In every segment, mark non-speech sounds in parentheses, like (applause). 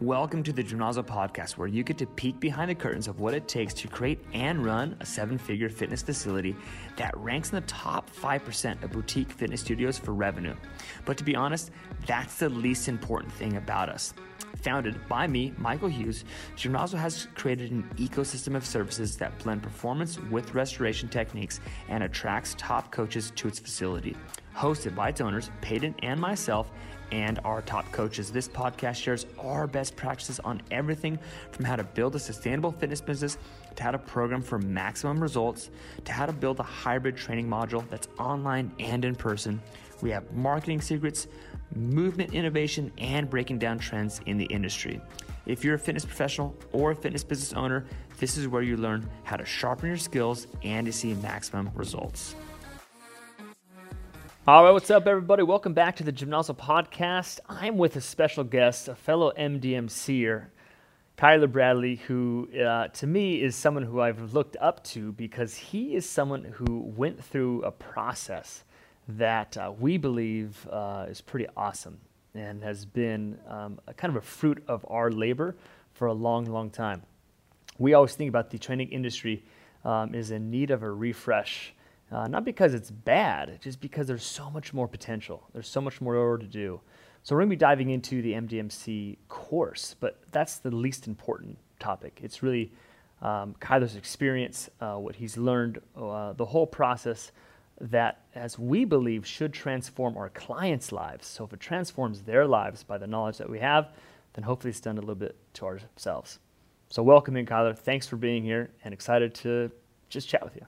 Welcome to the Gymnazo podcast, where you get to peek behind the curtains of what it takes to create and run a seven figure fitness facility that ranks in the top 5% of boutique fitness studios for revenue. But to be honest, that's the least important thing about us. Founded by me, Michael Hughes, Gymnazo has created an ecosystem of services that blend performance with restoration techniques and attracts top coaches to its facility. Hosted by its owners, Peyton and myself, and our top coaches. This podcast shares our best practices on everything from how to build a sustainable fitness business to how to program for maximum results to how to build a hybrid training module that's online and in person. We have marketing secrets, movement innovation, and breaking down trends in the industry. If you're a fitness professional or a fitness business owner, this is where you learn how to sharpen your skills and to see maximum results. All right, what's up, everybody? Welcome back to the Gymnazo Podcast. I'm with a special guest, a fellow MDMCer, Kyler Bradley, who uh, to me is someone who I've looked up to because he is someone who went through a process that uh, we believe uh, is pretty awesome and has been um, a kind of a fruit of our labor for a long, long time. We always think about the training industry um, is in need of a refresh uh, not because it's bad, just because there's so much more potential. There's so much more to do. So we're going to be diving into the MDMC course, but that's the least important topic. It's really um, Kyler's experience, uh, what he's learned, uh, the whole process that, as we believe, should transform our clients' lives. So if it transforms their lives by the knowledge that we have, then hopefully it's done a little bit to ourselves. So welcome in, Kyler. Thanks for being here and excited to just chat with you.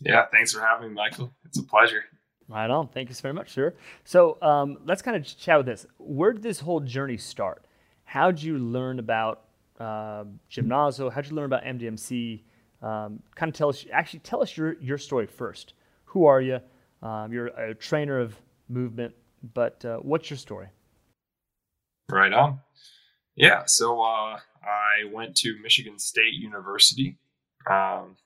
Yeah, thanks for having me, Michael. It's a pleasure. Right on. Thank you so very much, sir. So um, let's kind of chat with this. Where did this whole journey start? How did you learn about uh, Gymnazo? How did you learn about MDMC? Um, kind of tell us, actually, tell us your, your story first. Who are you? Um, you're a trainer of movement, but uh, what's your story? Right on. Yeah, so uh, I went to Michigan State University. Um,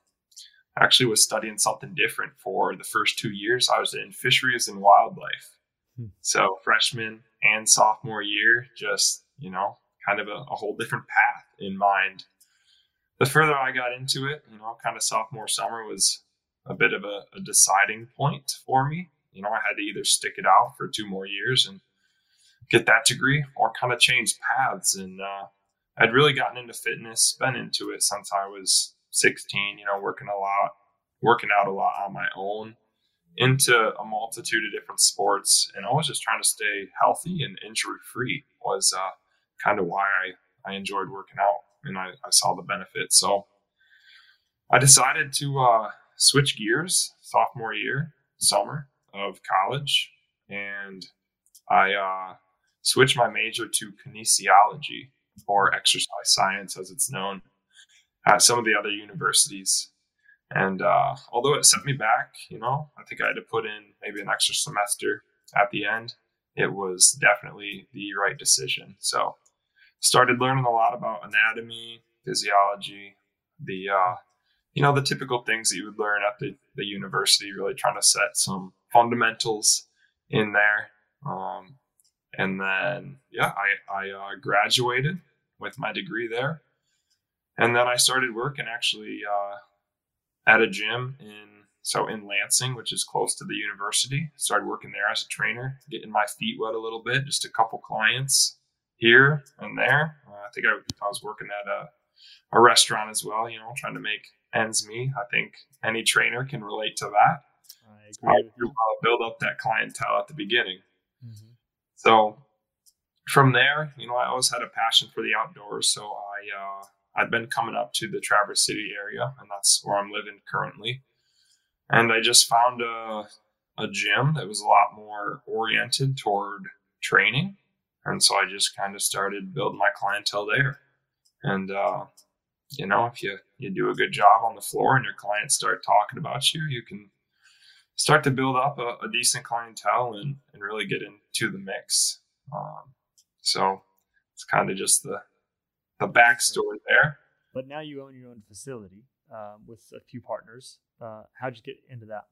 actually was studying something different for the first two years. I was in fisheries and wildlife. Hmm. So freshman and sophomore year, just, you know, kind of a, a, whole different path in mind. The further I got into it, you know, kind of sophomore summer was a bit of a, a deciding point for me. You know, I had to either stick it out for two more years and get that degree or kind of change paths. And uh, I'd really gotten into fitness, been into it since I was 16, you know, working a lot, working out a lot on my own into a multitude of different sports and always just trying to stay healthy and injury free was uh, kind of why I, I enjoyed working out and I, I saw the benefits. So I decided to uh, switch gears sophomore year, summer of college, and I uh, switched my major to kinesiology or exercise science as it's known at some of the other universities. And uh, although it set me back, you know, I think I had to put in maybe an extra semester at the end. It was definitely the right decision. So started learning a lot about anatomy, physiology, the uh, you know the typical things that you would learn at the, the university. Really trying to set some fundamentals in there. Um, and then yeah, I I uh, graduated with my degree there and then I started working actually uh, at a gym in so in Lansing, which is close to the university. Started working there as a trainer, getting my feet wet a little bit. Just a couple clients here and there. Uh, I think I, I, was working at a, a restaurant as well. You know, trying to make ends meet. I think any trainer can relate to that. I agree. Uh, build up that clientele at the beginning. Mm-hmm. So from there, you know, I always had a passion for the outdoors. So I uh, I'd been coming up to the Traverse City area, and that's where I'm living currently. And I just found a, a gym that was a lot more oriented toward training. And so I just kind of started building my clientele there. And, uh, you know, if you, you do a good job on the floor and your clients start talking about you, you can start to build up a, a decent clientele and, and really get into the mix. Um, so it's kind of just the, the backstory there. But now you own your own facility um, with a few partners. Uh, how'd you get into that?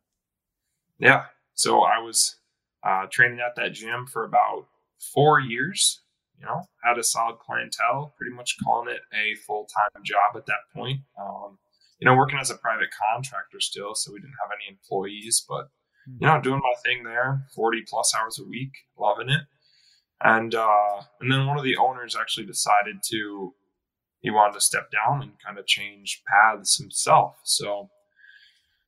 Yeah, so I was uh, training at that gym for about four years. you know, had a solid clientele, pretty much calling it a full time job at that point. Um, you know, working as a private contractor still, so we didn't have any employees, but you know, doing my thing there, 40 plus hours a week, loving it. And uh, and then one of the owners actually decided to he wanted to step down and kind of change paths himself. So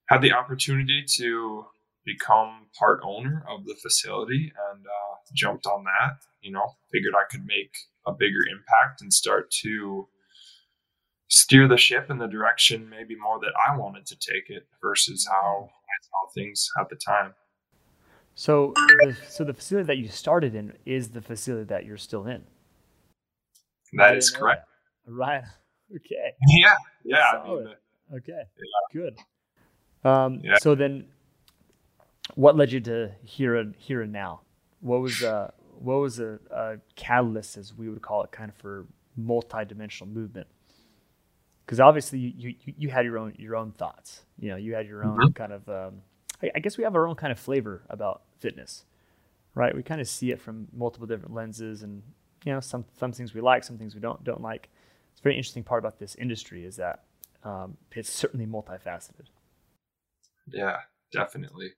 had the opportunity to become part owner of the facility and uh, jumped on that. You know, figured I could make a bigger impact and start to steer the ship in the direction maybe more that I wanted to take it versus how I saw things at the time. So, the, so the facility that you started in is the facility that you're still in. That is correct. That. Right. (laughs) Okay. Yeah. Yeah. I mean, okay. Yeah. Good. Um, yeah. So then, what led you to here and here and now? What was uh, what was a, a catalyst, as we would call it, kind of for multi-dimensional movement? Because obviously you, you you had your own your own thoughts. You know, you had your own mm-hmm. kind of. Um, I, I guess we have our own kind of flavor about fitness, right? We kind of see it from multiple different lenses, and you know, some some things we like, some things we don't don't like. It's a very interesting part about this industry is that um, it's certainly multifaceted. Yeah, definitely.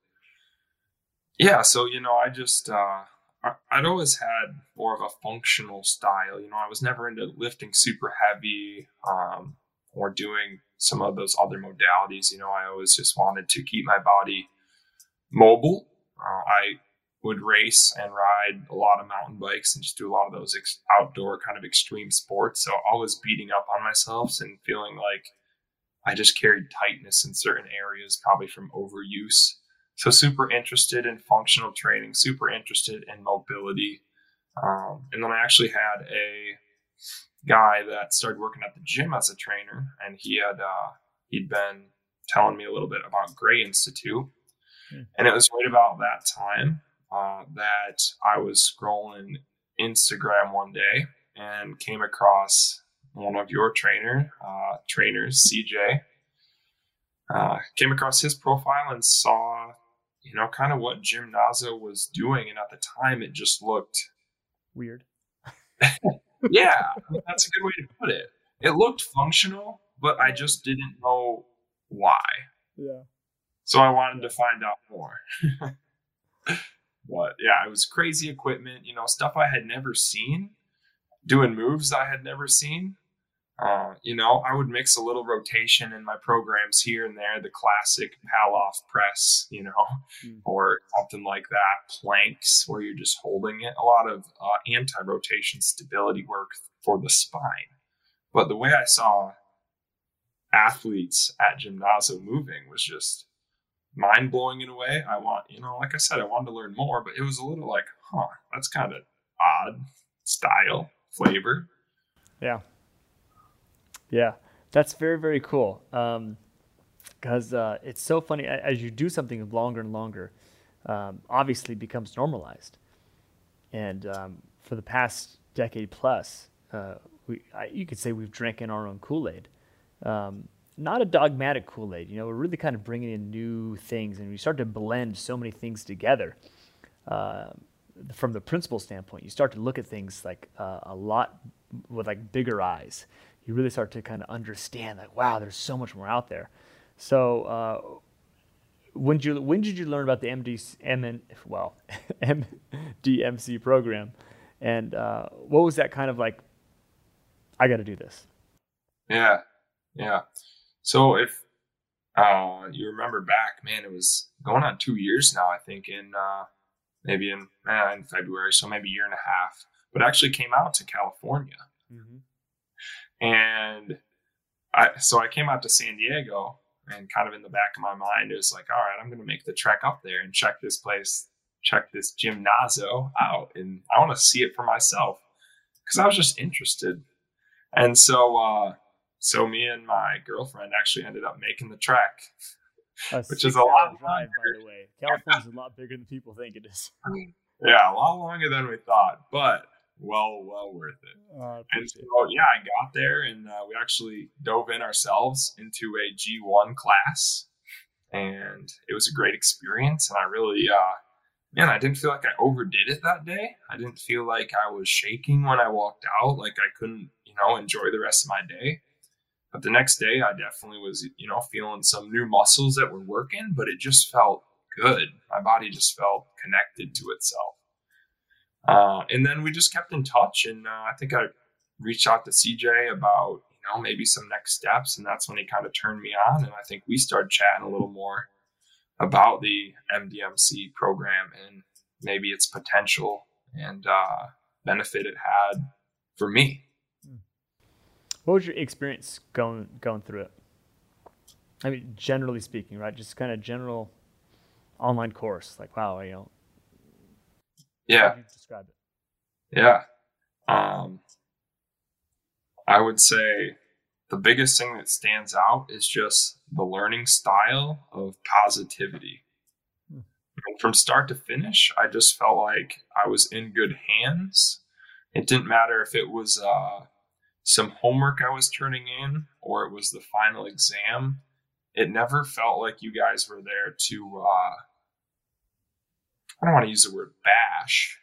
Yeah, so you know, I just uh, I, would always had more of a functional style. You know, I was never into lifting super heavy um, or doing some of those other modalities. You know, I always just wanted to keep my body mobile. Uh, I would race and ride a lot of mountain bikes and just do a lot of those ex- outdoor kind of extreme sports. So always beating up on myself and feeling like I just carried tightness in certain areas, probably from overuse. So super interested in functional training, super interested in mobility. Um, and then I actually had a guy that started working at the gym as a trainer, and he had uh, he'd been telling me a little bit about Gray Institute, hmm. and it was right about that time uh, that I was scrolling Instagram one day and came across one of your trainer uh, trainers, CJ. Uh, came across his profile and saw, you know, kind of what Gymnazo was doing, and at the time, it just looked weird. (laughs) yeah, that's a good way to put it. It looked functional, but I just didn't know why. Yeah. So I wanted to find out more. (laughs) but yeah, it was crazy equipment, you know, stuff I had never seen, doing moves I had never seen. Uh, you know, I would mix a little rotation in my programs here and there, the classic Pallof press, you know, mm. (laughs) or something like that, planks where you're just holding it, a lot of uh, anti rotation stability work for the spine. But the way I saw athletes at Gymnazo moving was just mind blowing in a way. I want, you know, like I said, I wanted to learn more, but it was a little like, huh, that's kind of odd style, flavor. Yeah. Yeah, that's very very cool. Because um, uh, it's so funny as you do something longer and longer, um, obviously becomes normalized. And um, for the past decade plus, uh, we I, you could say we've drank in our own Kool Aid. Um, not a dogmatic Kool Aid, you know. We're really kind of bringing in new things, and we start to blend so many things together. Uh, from the principle standpoint, you start to look at things like uh, a lot with like bigger eyes you really start to kind of understand like wow there's so much more out there. So uh, when did you when did you learn about the MD MN, well (laughs) MDMC program? And uh, what was that kind of like I got to do this? Yeah yeah. So if uh, you remember back man it was going on two years now I think in uh, maybe in eh, in February so maybe a year and a half. But actually came out to California. Mm-hmm and I, so I came out to San Diego and kind of in the back of my mind, it was like, all right, I'm going to make the trek up there and check this place, check this Gymnazo out. And I want to see it for myself because I was just interested. And so, uh, so me and my girlfriend actually ended up making the trek, which is a lot drive, by the way. California's a lot bigger than people think it is. (laughs) Yeah, a lot longer than we thought, but well, well worth it. Oh, and so, yeah, I got there and uh, we actually dove in ourselves into a G1 class, and it was a great experience. And I really, uh, man, I didn't feel like I overdid it that day. I didn't feel like I was shaking when I walked out, like I couldn't, you know, enjoy the rest of my day. But the next day, I definitely was, you know, feeling some new muscles that were working, but it just felt good. My body just felt connected to itself. Uh, and then we just kept in touch. And uh, I think I reached out to CJ about, you know, maybe some next steps. And that's when he kind of turned me on. And I think we started chatting a little more about the MDMC program and maybe its potential and uh, benefit it had for me. What was your experience going going through it? I mean, generally speaking, right? Just kind of general online course. Like, wow, you know. Yeah. describe it? Yeah. Um, I would say the biggest thing that stands out is just the learning style of positivity. Hmm. From start to finish, I just felt like I was in good hands. It didn't matter if it was uh, some homework I was turning in or it was the final exam. It never felt like you guys were there to, uh, I don't want to use the word bash,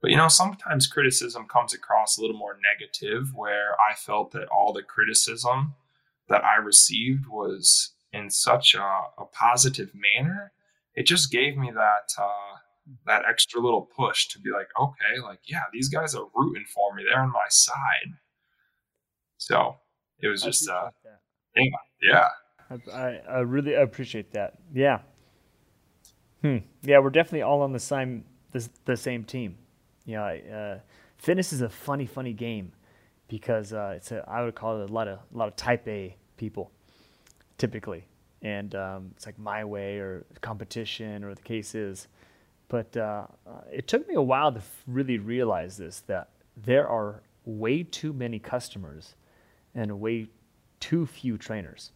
but you know, sometimes criticism comes across a little more negative where I felt that all the criticism that I received was in such a, a positive manner. It just gave me that uh, that extra little push to be like, okay, like yeah, these guys are rooting for me. They're on my side. So it was just uh, yeah. I, I really appreciate that. Yeah. Hmm. Yeah, we're definitely all on the same the, the same team. Yeah, uh, fitness is a funny, funny game because uh, it's a, I would call it a lot of a lot of Type A people, typically, and um, it's like my way or competition or the case is. But uh, it took me a while to really realize this that there are way too many customers and way too few trainers.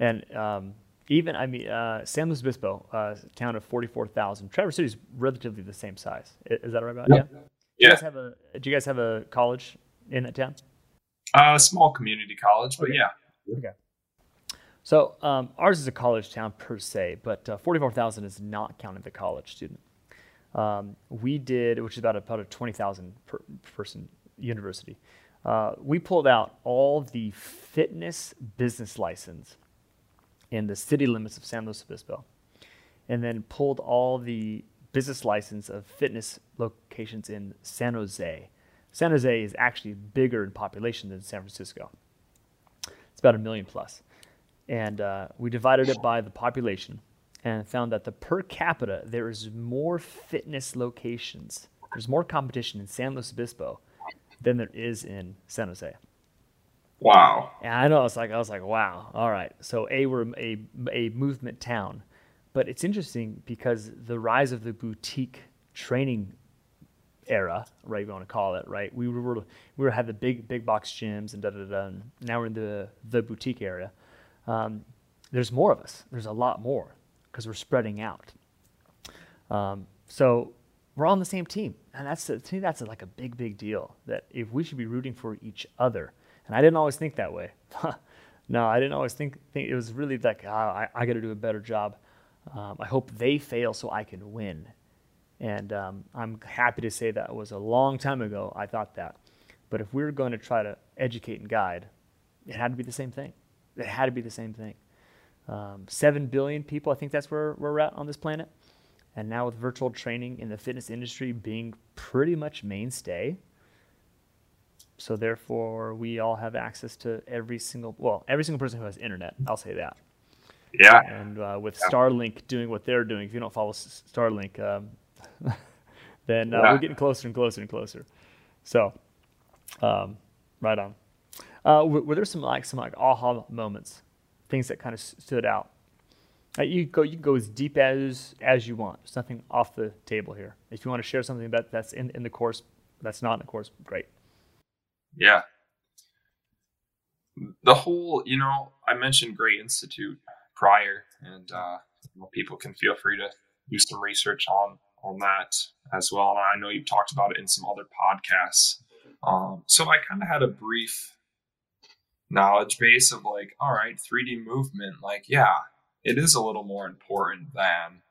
And um, even I mean, uh, San Luis Obispo, uh, town of forty-four thousand. Traverse City is relatively the same size. Is that right? About yeah. yeah. Do you guys have a Do you guys have a college in that town? Uh, a small community college, but okay. yeah. Okay. So um, ours is a college town per se, but uh, forty-four thousand is not counting the college student. Um, we did, which is about about a twenty thousand per person university. Uh, we pulled out all the fitness business license in the city limits of San Luis Obispo, and then pulled all the business license of fitness locations in San Jose. San Jose is actually bigger in population than San Francisco. It's about a million plus. And uh, we divided it by the population and found that the per capita, there is more fitness locations. There's more competition in San Luis Obispo than there is in San Jose. Wow. And I know it's like I was like, wow. All right. So a we're a a movement town, but it's interesting because the rise of the boutique training era, right? You want to call it, right? We were we were had the big big box gyms and da da da. And now we're in the the boutique area. Um, there's more of us. There's a lot more because we're spreading out. Um, so we're all on the same team, and that's to me that's like a big big deal. That if we should be rooting for each other and I didn't always think that way. (laughs) no, I didn't always think, think it was really like, oh, I, I got to do a better job. Um, I hope they fail so I can win. And um, I'm happy to say that was a long time ago. I thought that. But if we were going to try to educate and guide, it had to be the same thing. It had to be the same thing. Um, Seven billion people, I think that's where we're at on this planet. And now with virtual training in the fitness industry being pretty much mainstay, so therefore, we all have access to every single well, every single person who has internet. I'll say that. Yeah. And uh, with yeah. Starlink doing what they're doing, if you don't follow Starlink, um, (laughs) then uh, yeah. we're getting closer and closer and closer. So, um, right on. Uh, were, were, there some like some like aha moments, things that kind of stood out? Uh, you go you can go as deep as as you want. There's nothing off the table here. If you want to share something that that's in, in the course, that's not in the course, great. Yeah. The whole, you know, I mentioned Gray Institute prior, and uh, people can feel free to do some research on on that as well. And I know you've talked about it in some other podcasts. Um, so I kind of had a brief knowledge base of like, all right, 3D movement, like, yeah, it is a little more important than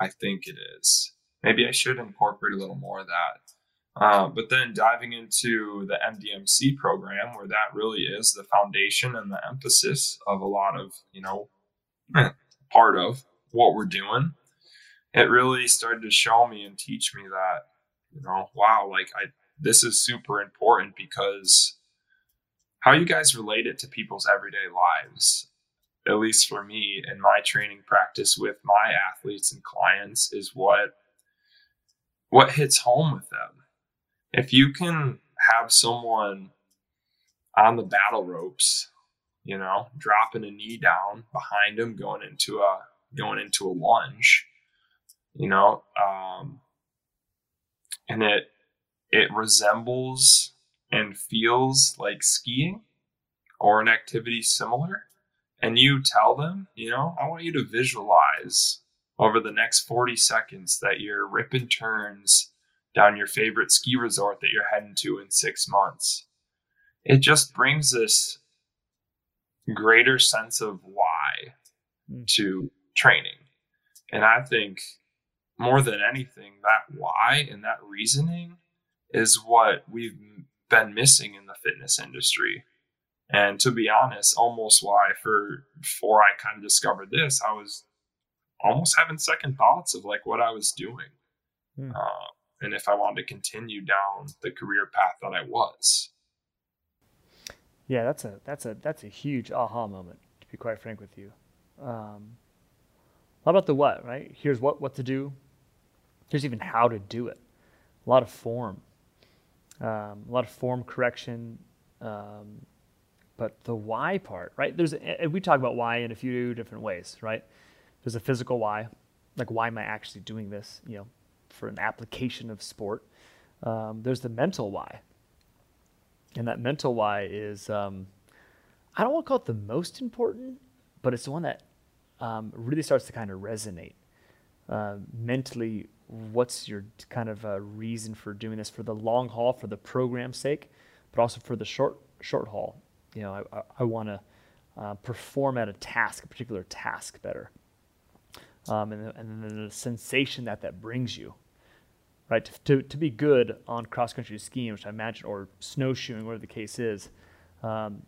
I think it is. Maybe I should incorporate a little more of that. Uh, but then diving into the MDMC program, where that really is the foundation and the emphasis of a lot of, you know, (clears throat) part of what we're doing, it really started to show me and teach me that, you know, wow, like I, this is super important because how you guys relate it to people's everyday lives at least for me in my training practice with my athletes and clients is what what hits home with them if you can have someone on the battle ropes you know dropping a knee down behind them going into a going into a lunge you know um and it it resembles and feels like skiing or an activity similar and you tell them, you know, I want you to visualize over the next 40 seconds that you're ripping turns down your favorite ski resort that you're heading to in six months. It just brings this greater sense of why mm. to training. And I think more than anything, that why and that reasoning is what we've been missing in the fitness industry. And to be honest, almost why for before I kind of discovered this, I was almost having second thoughts of like what I was doing, hmm. uh, and if I wanted to continue down the career path that I was. Yeah, that's a that's a that's a huge aha moment. To be quite frank with you, um, how about the what? Right here's what what to do. Here's even how to do it. A lot of form, um, a lot of form correction. Um, but the why part, right? There's a, we talk about why in a few different ways, right? There's a physical why, like why am I actually doing this? You know, for an application of sport. Um, there's the mental why, and that mental why is um, I don't want to call it the most important, but it's the one that um, really starts to kind of resonate uh, mentally. What's your kind of uh, reason for doing this for the long haul, for the program's sake, but also for the short short haul you know, I, I want to uh, perform at a task, a particular task better. Um, and, and then the sensation that that brings you, right? To, to, be good on cross country skiing, which I imagine, or snowshoeing, whatever the case is, um,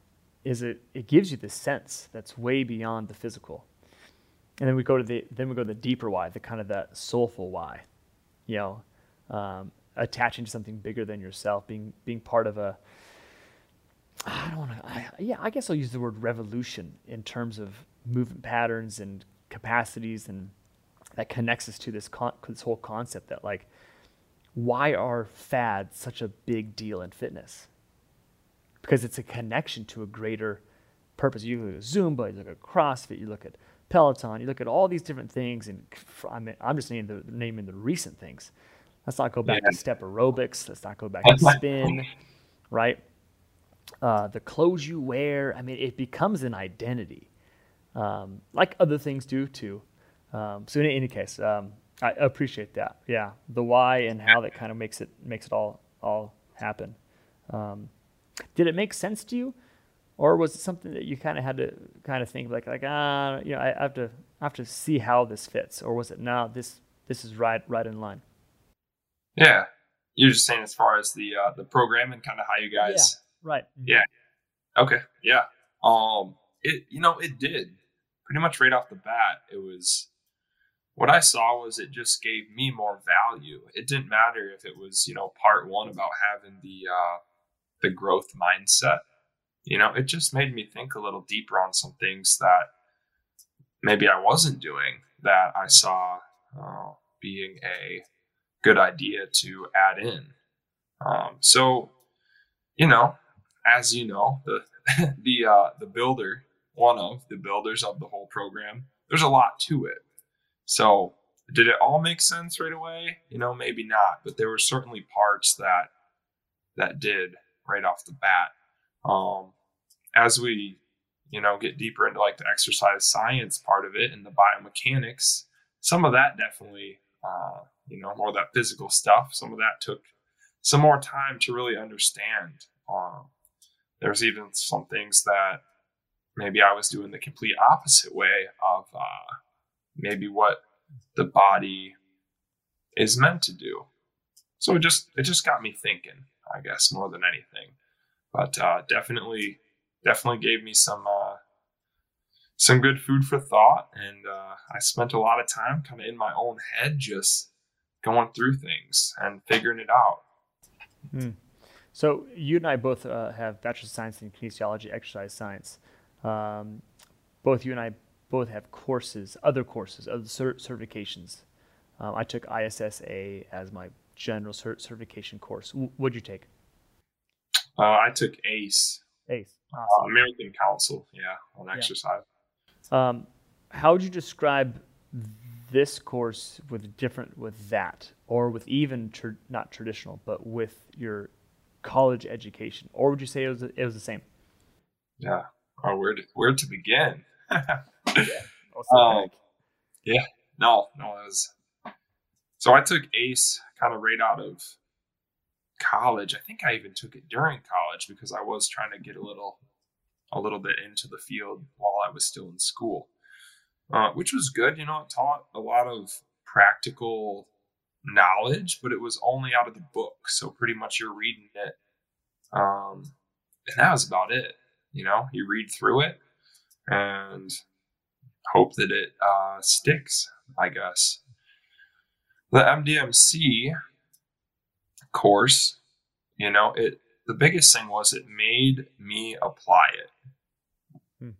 is it, it gives you this sense that's way beyond the physical. And then we go to the then we go to the deeper why, the kind of that soulful why, you know, um, attaching to something bigger than yourself, being being part of a I don't want to. Yeah, I guess I'll use the word revolution in terms of movement patterns and capacities, and that connects us to this con- this whole concept that like, why are fads such a big deal in fitness? Because it's a connection to a greater purpose. You look at Zumba, you look at CrossFit, you look at Peloton, you look at all these different things, and I mean, I'm just naming the naming the recent things. Let's not go back yeah. to step aerobics. Let's not go back to spin, right? uh, the clothes you wear. I mean, it becomes an identity, um, like other things do too. Um, so in any case, um, I appreciate that. Yeah, the why and how that kind of makes it makes it all all happen. Um, did it make sense to you, or was it something that you kind of had to kind of think like like ah, you know, I have to I have to see how this fits, or was it now this this is right right in line? Yeah, you're just saying as far as the uh, the program and kind of how you guys Right. Yeah. Okay. Yeah. Um. It. You know. It did. Pretty much right off the bat, it was. What I saw was it just gave me more value. It didn't matter if it was you know part one about having the uh, the growth mindset. You know, it just made me think a little deeper on some things that maybe I wasn't doing that I saw uh, being a good idea to add in. Um, so, you know, as you know, the (laughs) the uh, the builder, one of the builders of the whole program, there's a lot to it. So did it all make sense right away? You know, maybe not, but there were certainly parts that that did right off the bat. Um, as we, you know, get deeper into like the exercise science part of it and the biomechanics, some of that definitely, uh, you know, more that physical stuff. Some of that took some more time to really understand. Um, there's even some things that maybe I was doing the complete opposite way of uh, maybe what the body is meant to do. So it just it just got me thinking, I guess, more than anything. But uh, definitely definitely gave me some uh, some good food for thought, and uh, I spent a lot of time kind of in my own head, just going through things and figuring it out. Hmm. So you and I both uh, have bachelor's of science in kinesiology, exercise science. Um, both you and I both have courses, other courses, other cert- certifications. Um, I took ISSA as my general cert- certification course. W- what'd you take? Uh, I took ACE. ACE. Uh, awesome. Uh, American Council, yeah, on exercise. Yeah. Um, how would you describe this course with different with that, or with even tr- not traditional, but with your college education, or would you say it was it was the same? Yeah. Oh, where to, where to begin? (laughs) (laughs) yeah. Um, yeah. No, no, it was. So I took ACE kind of right out of college. I think I even took it during college because I was trying to get a little, a little bit into the field while I was still in school, uh, which was good. You know, it taught a lot of practical knowledge, but it was only out of the book. So pretty much you're reading it. Um, and that was about it. You know, you read through it and hope that it uh, sticks, I guess. The MDMC course, you know, it the biggest thing was it made me apply it. Hmm.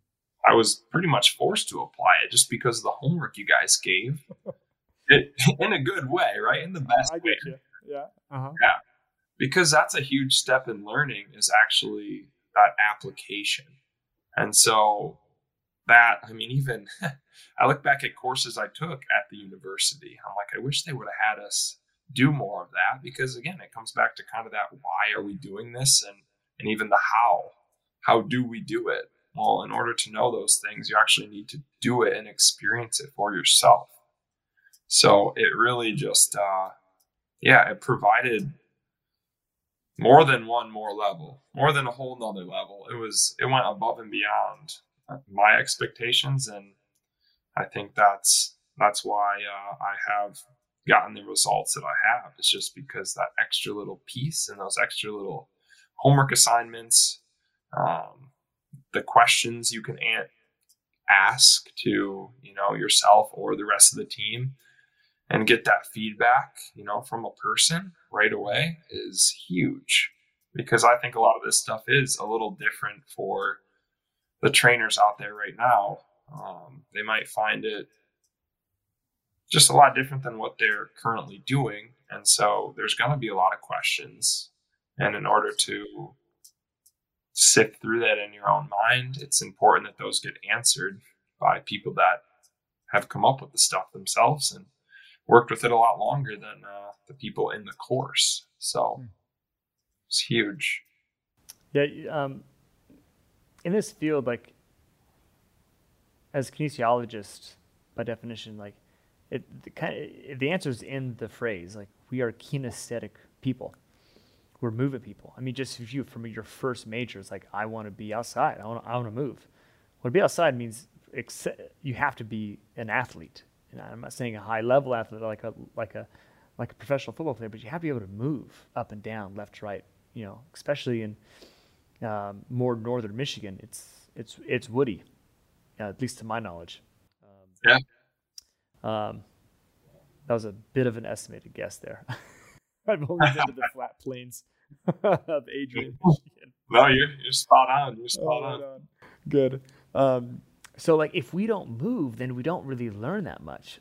I was pretty much forced to apply it just because of the homework you guys gave. (laughs) it (laughs) in a good way, right? In the best I way. You. Yeah. Uh-huh. Yeah. Because that's a huge step in learning is actually that application. And so that, I mean, even (laughs) I look back at courses I took at the university. I'm like, I wish they would have had us do more of that because again, it comes back to kind of that why are we doing this and and even the how. How do we do it? Well, in order to know those things, you actually need to do it and experience it for yourself. So it really just, uh, yeah, it provided more than one more level, more than a whole nother level. It was, it went above and beyond my expectations. And I think that's, that's why uh, I have gotten the results that I have. It's just because that extra little piece and those extra little homework assignments, um, the questions you can ask to, you know, yourself or the rest of the team and get that feedback, you know, from a person right away is huge because I think a lot of this stuff is a little different for the trainers out there right now. Um, they might find it just a lot different than what they're currently doing. And so there's going to be a lot of questions. And in order to sift through that in your own mind, it's important that those get answered by people that have come up with the stuff themselves and worked with it a lot longer than uh, the people in the course. So hmm. it's huge. Yeah. Um, in this field, like as kinesiologists, by definition, like it the, kind of, the answer is in the phrase like we are kinesthetic people. We're moving people. I mean just if you from your first major it's like i want to be outside. I want I want to move. Well to be outside means you have to be an athlete. And i'm not saying a high level athlete like a like a like a professional football player but you have to be able to move up and down left to right you know especially in um, more northern michigan it's it's it's woody uh, at least to my knowledge um, yeah um, that was a bit of an estimated guess there. (laughs) I've only been to the flat (laughs) plains of Adrian. (laughs) no, you're you're spot on. You're spot oh, on. on. Good. Um, so, like, if we don't move, then we don't really learn that much.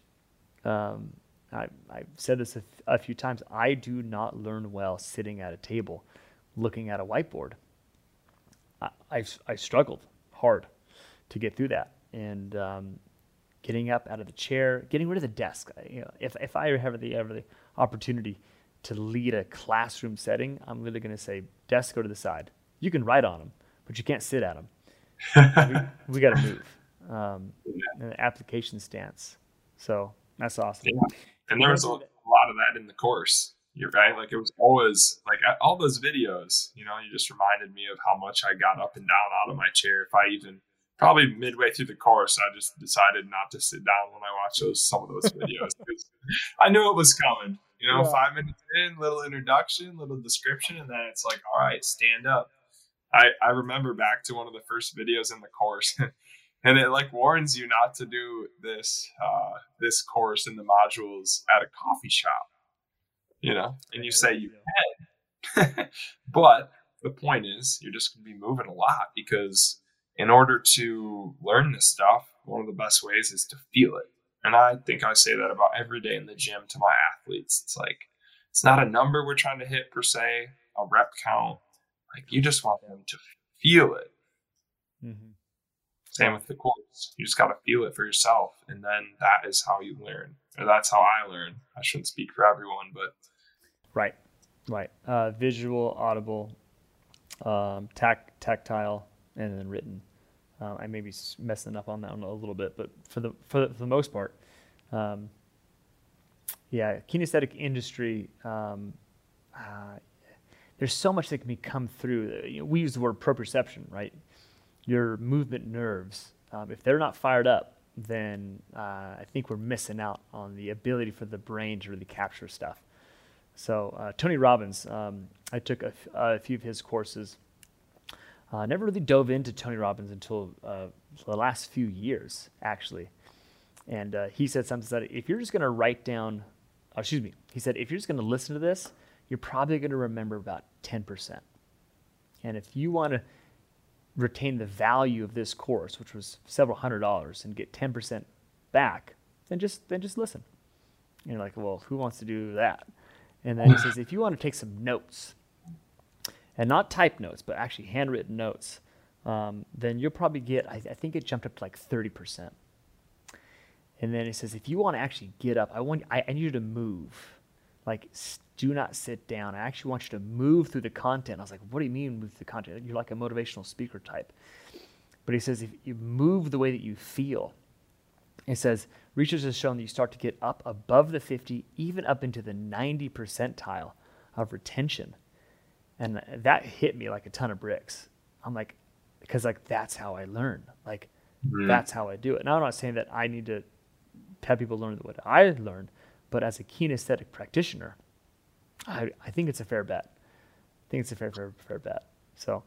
Um, I, I've said this a, a few times. I do not learn well sitting at a table, looking at a whiteboard. I, I, I struggled hard to get through that, and um, getting up out of the chair, getting rid of the desk. You know, if, if I have the, ever the opportunity to lead a classroom setting, I'm literally going to say, desk go to the side. You can write on them, but you can't sit at them. we, (laughs) we got to move. Um, an application stance. So that's awesome. Yeah. And there was a, a lot of that in the course. You're right. Like it was always like all those videos, you know, you just reminded me of how much I got up and down out of my chair. If I even probably midway through the course, I just decided not to sit down when I watched those some of those videos. (laughs) I knew it was coming. You know, yeah. five minutes in, little introduction, little description, and then it's like, all right, stand up. I, I remember back to one of the first videos in the course, (laughs) and it like warns you not to do this uh, this course in the modules at a coffee shop. You know, and you say you can, (laughs) but the point is you're just going to be moving a lot because in order to learn this stuff, one of the best ways is to feel it. And I think I say that about every day in the gym to my athletes. It's like, it's not a number we're trying to hit per se, a rep count. Like, you just want them to feel it. Mm-hmm. Same with the course. You just got to feel it for yourself. And then that is how you learn. Or that's how I learn. I shouldn't speak for everyone, but. Right, right. Uh, visual, audible, um, tac- tactile, and then written. Uh, I may be messing up on that one a little bit, but for the for the, for the most part, um, yeah, kinesthetic industry. Um, uh, there's so much that can be come through. You know, we use the word proprioception, right? Your movement nerves. Um, if they're not fired up, then uh, I think we're missing out on the ability for the brain to really capture stuff. So uh, Tony Robbins, um, I took a, f- a few of his courses uh, never really dove into Tony Robbins until uh, the last few years, actually. And uh, he said something that if you're just going to write down, oh, excuse me, he said if you're just going to listen to this, you're probably going to remember about 10%. And if you want to retain the value of this course, which was several hundred dollars, and get 10% back, then just then just listen. And you're like, well, who wants to do that? And then he says, if you want to take some notes, and not type notes, but actually handwritten notes, um, then you'll probably get, I, I, think it jumped up to like 30%. And then it says, if you want to actually get up, I want, I, I need you to move. Like, do not sit down. I actually want you to move through the content. I was like, what do you mean move through the content? You're like a motivational speaker type. But he says, if you move the way that you feel, it says, research has shown that you start to get up above the 50, even up into the 90 percentile of retention and that hit me like a ton of bricks. I'm like, because like that's how I learn. Like mm-hmm. that's how I do it. Now I'm not saying that I need to have people learn what I learned, but as a kinesthetic practitioner, I, I think it's a fair bet. I think it's a fair fair fair bet. So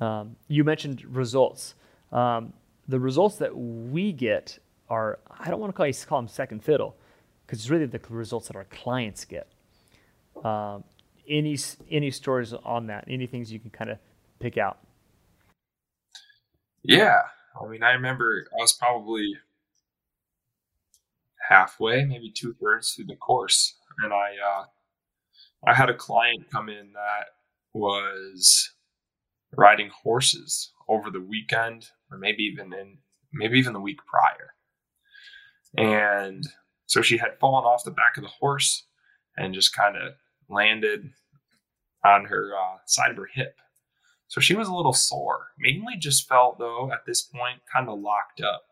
um, you mentioned results. Um, the results that we get are I don't want to call, you, call them second fiddle because it's really the results that our clients get. Um, any any stories on that? Any things you can kind of pick out? Yeah, I mean, I remember I was probably halfway, maybe two thirds through the course, and I uh, I had a client come in that was riding horses over the weekend, or maybe even in maybe even the week prior, and so she had fallen off the back of the horse and just kind of landed on her uh, side of her hip. So she was a little sore. Mainly just felt, though, at this point, kind of locked up.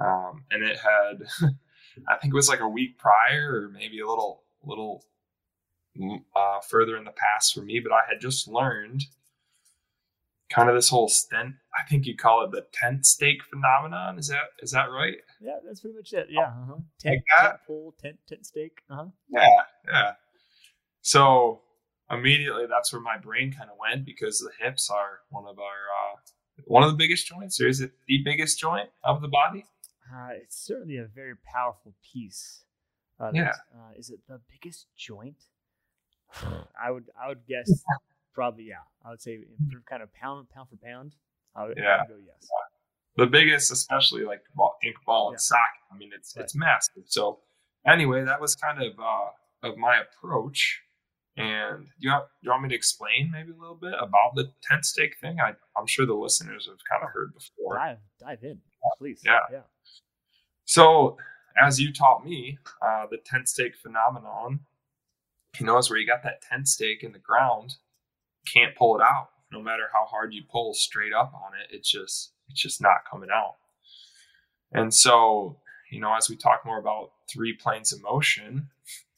Um, and it had, (laughs) I think it was like a week prior, or maybe a little, little mm, uh, further in the past for me. But I had just learned kind of this whole stent. I think you call it the tent stake phenomenon. Is that is that right? Yeah, that's pretty much it. Yeah, uh-huh. tent, like tent pole, tent tent stake. Uh-huh. Yeah, yeah. So immediately that's where my brain kind of went because the hips are one of our uh, one of the biggest joints, or is it the biggest joint of the body? Uh, it's certainly a very powerful piece. yeah. Uh, is it the biggest joint? (sighs) I would I would guess probably yeah. I would say kind of pound pound for pound. I would, yeah. I would go yes. The biggest, especially like ball, ink ball and yeah. socket. I mean, it's right. it's massive. So anyway, that was kind of uh, of my approach and you, have, you want me to explain maybe a little bit about the tent stake thing? I, I'm sure the listeners have kind of heard before. Dive, dive in, please. Yeah. yeah. So, as you taught me, uh, the tent stake phenomenon, you know, is where you got that tent stake in the ground, can't pull it out. No matter how hard you pull straight up on it, it's just it's just not coming out. And so, you know, as we talk more about three planes of motion,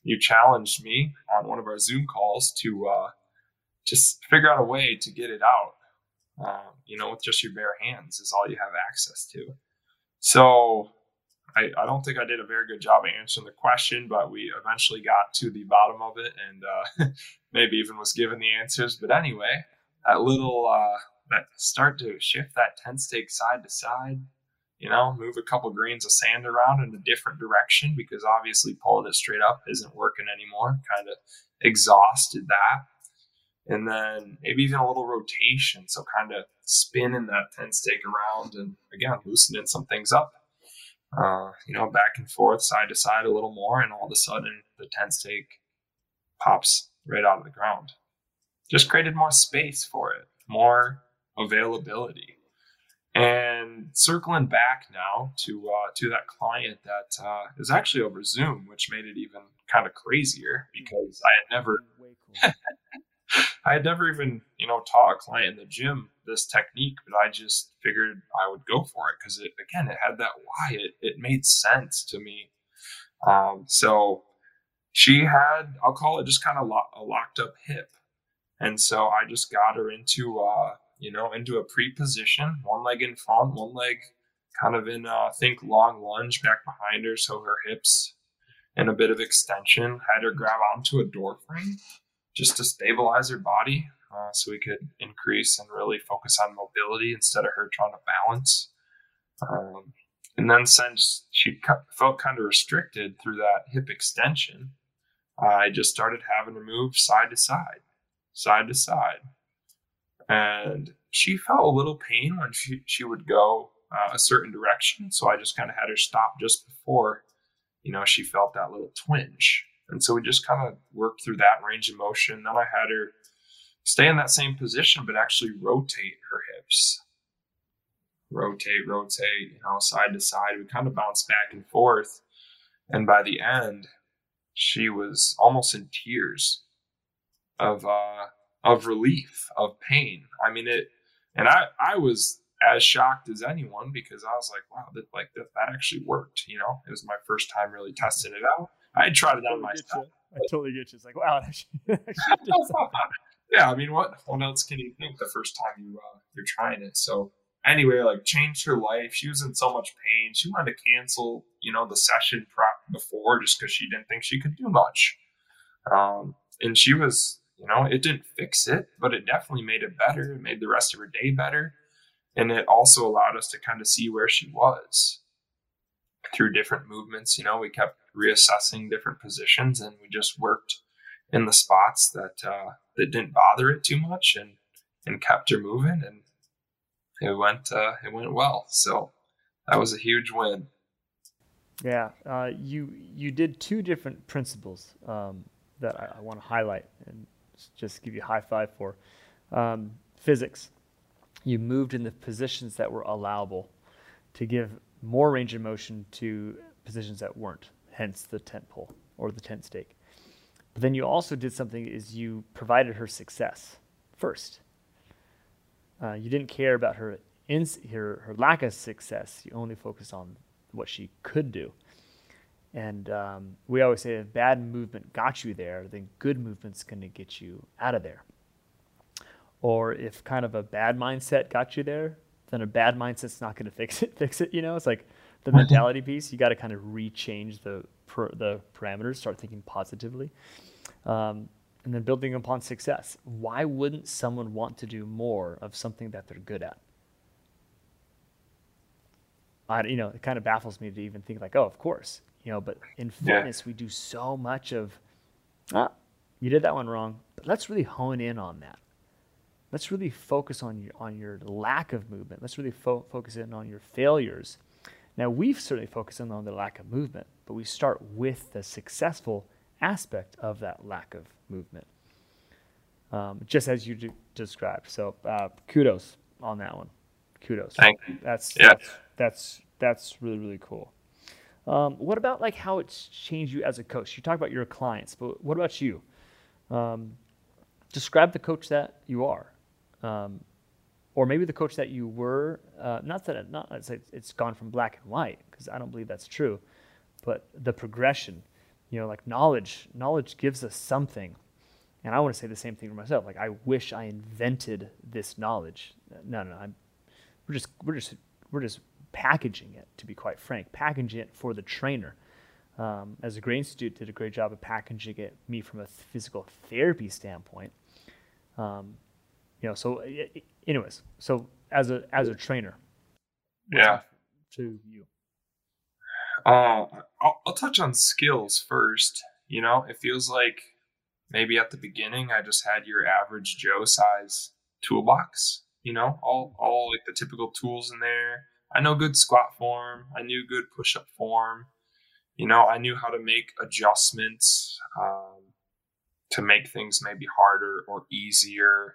you challenged me on one of our Zoom calls to uh, just figure out a way to get it out. uh, you know, with just your bare hands is all you have access to. So I, I don't think I did a very good job of answering the question, but we eventually got to the bottom of it and uh, (laughs) maybe even was given the answers. But anyway, that little uh, that start to shift that tent stake side to side, you know, move a couple grains of sand around in a different direction because obviously pulling it straight up isn't working anymore. Kind of exhausted that. And then maybe even a little rotation. So kind of spinning that tent stake around and again, loosening some things up. Uh, you know, back and forth, side to side a little more. And all of a sudden the tent stake pops right out of the ground. Just created more space for it, more availability. And circling back now to uh, to that client that uh, is actually over Zoom, which made it even kind of crazier because I had never, (laughs) I had never even you know taught a client in the gym this technique, but I just figured I would go for it because it again it had that why it it made sense to me. Um, so she had I'll call it just kind of lo- a locked up hip, and so I just got her into uh, you know, into a pre-position, one leg in front, one leg kind of in, uh, think long lunge back behind her, so her hips in a bit of extension. Had her grab onto a door frame just to stabilize her body, uh, so we could increase and really focus on mobility instead of her trying to balance. Um, and then since she felt kind of restricted through that hip extension, I just started having her move side to side, side to side and she felt a little pain when she, she would go uh, a certain direction. So I just kind of had her stop just before, you know, she felt that little twinge. And so we just kind of worked through that range of motion. Then I had her stay in that same position, but actually rotate her hips. Rotate, rotate, you know, side to side. We kind of bounced back and forth. And by the end, she was almost in tears of uh, of relief, of pain. I mean, it, and I, I was as shocked as anyone because I was like, wow, that like that, that actually worked. You know, it was my first time really testing it out. I tried it out myself. I totally get you. It's like, wow, (laughs) (laughs) yeah. I mean, what what else can you think the first time you uh, you're trying it? So anyway, like changed her life. She was in so much pain. She wanted to cancel, you know, the session prep before just because she didn't think she could do much. Um, and she was you know, it didn't fix it, but it definitely made it better. It made the rest of her day better. And it also allowed us to kind of see where she was through different movements. You know, we kept reassessing different positions and we just worked in the spots that uh, that didn't bother it too much and and kept her moving and it went uh, it went well. So that was a huge win. Yeah, uh, you you did two different principles um, that I, I want to highlight, and just give you a high five for. Um, physics. You moved in the positions that were allowable to give more range of motion to positions that weren't, hence the tent pole or the tent stake. But then you also did something is you provided her success first. Uh, you didn't care about her, ins- her her lack of success. You only focused on what she could do. And um, we always say if bad movement got you there, then good movement's going to get you out of there. Or if kind of a bad mindset got you there, then a bad mindset's not going to fix it. (laughs) Fix it, you know. It's like the mentality piece. You got to kind of rechange the per, the parameters. Start thinking positively, um, and then building upon success. Why wouldn't someone want to do more of something that they're good at? I, you know, it kind of baffles me to even think like, oh, of course you know, but in fitness, yeah. we do so much of, ah, you did that one wrong. But let's really hone in on that. Let's really focus on your on your lack of movement. Let's really fo- focus in on your failures. Now we've certainly focused in on the lack of movement, but we start with the successful aspect of that lack of movement, um, just as you d- described. So uh, kudos on that one. Kudos. Thank you. That's, yeah. that's that's that's really really cool. Um, what about like how it's changed you as a coach? You talk about your clients, but what about you? Um, describe the coach that you are, um, or maybe the coach that you were. Uh, not that it, not it's, it's gone from black and white because I don't believe that's true, but the progression. You know, like knowledge. Knowledge gives us something, and I want to say the same thing for myself. Like I wish I invented this knowledge. no, no. I'm, we're just we're just we're just packaging it. To be quite frank, packaging it for the trainer. Um, as a Gray Institute did a great job of packaging it me from a physical therapy standpoint. Um, you know, so anyways, so as a as a trainer, yeah, to you. Uh, I'll, I'll touch on skills first. You know, it feels like maybe at the beginning I just had your average Joe size toolbox. You know, all all like the typical tools in there. I know good squat form. I knew good push up form. You know, I knew how to make adjustments um, to make things maybe harder or easier.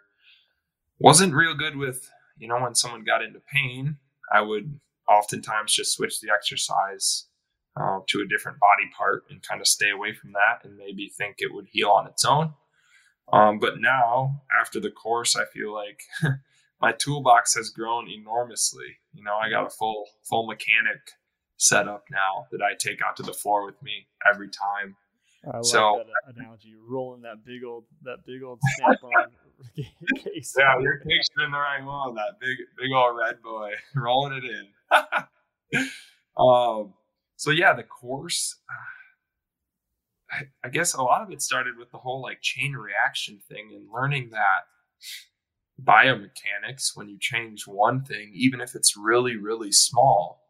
Wasn't real good with, you know, when someone got into pain, I would oftentimes just switch the exercise uh, to a different body part and kind of stay away from that and maybe think it would heal on its own. Um, but now, after the course, I feel like (laughs) my toolbox has grown enormously. You know, I got a full full mechanic setup now that I take out to the floor with me every time. I like so, that analogy. rolling that big old that big old snap (laughs) on (laughs) case. Yeah, you're picturing the right one. That big big old red boy (laughs) rolling it in. (laughs) um, so yeah, the course. I, I guess a lot of it started with the whole like chain reaction thing and learning that biomechanics when you change one thing even if it's really really small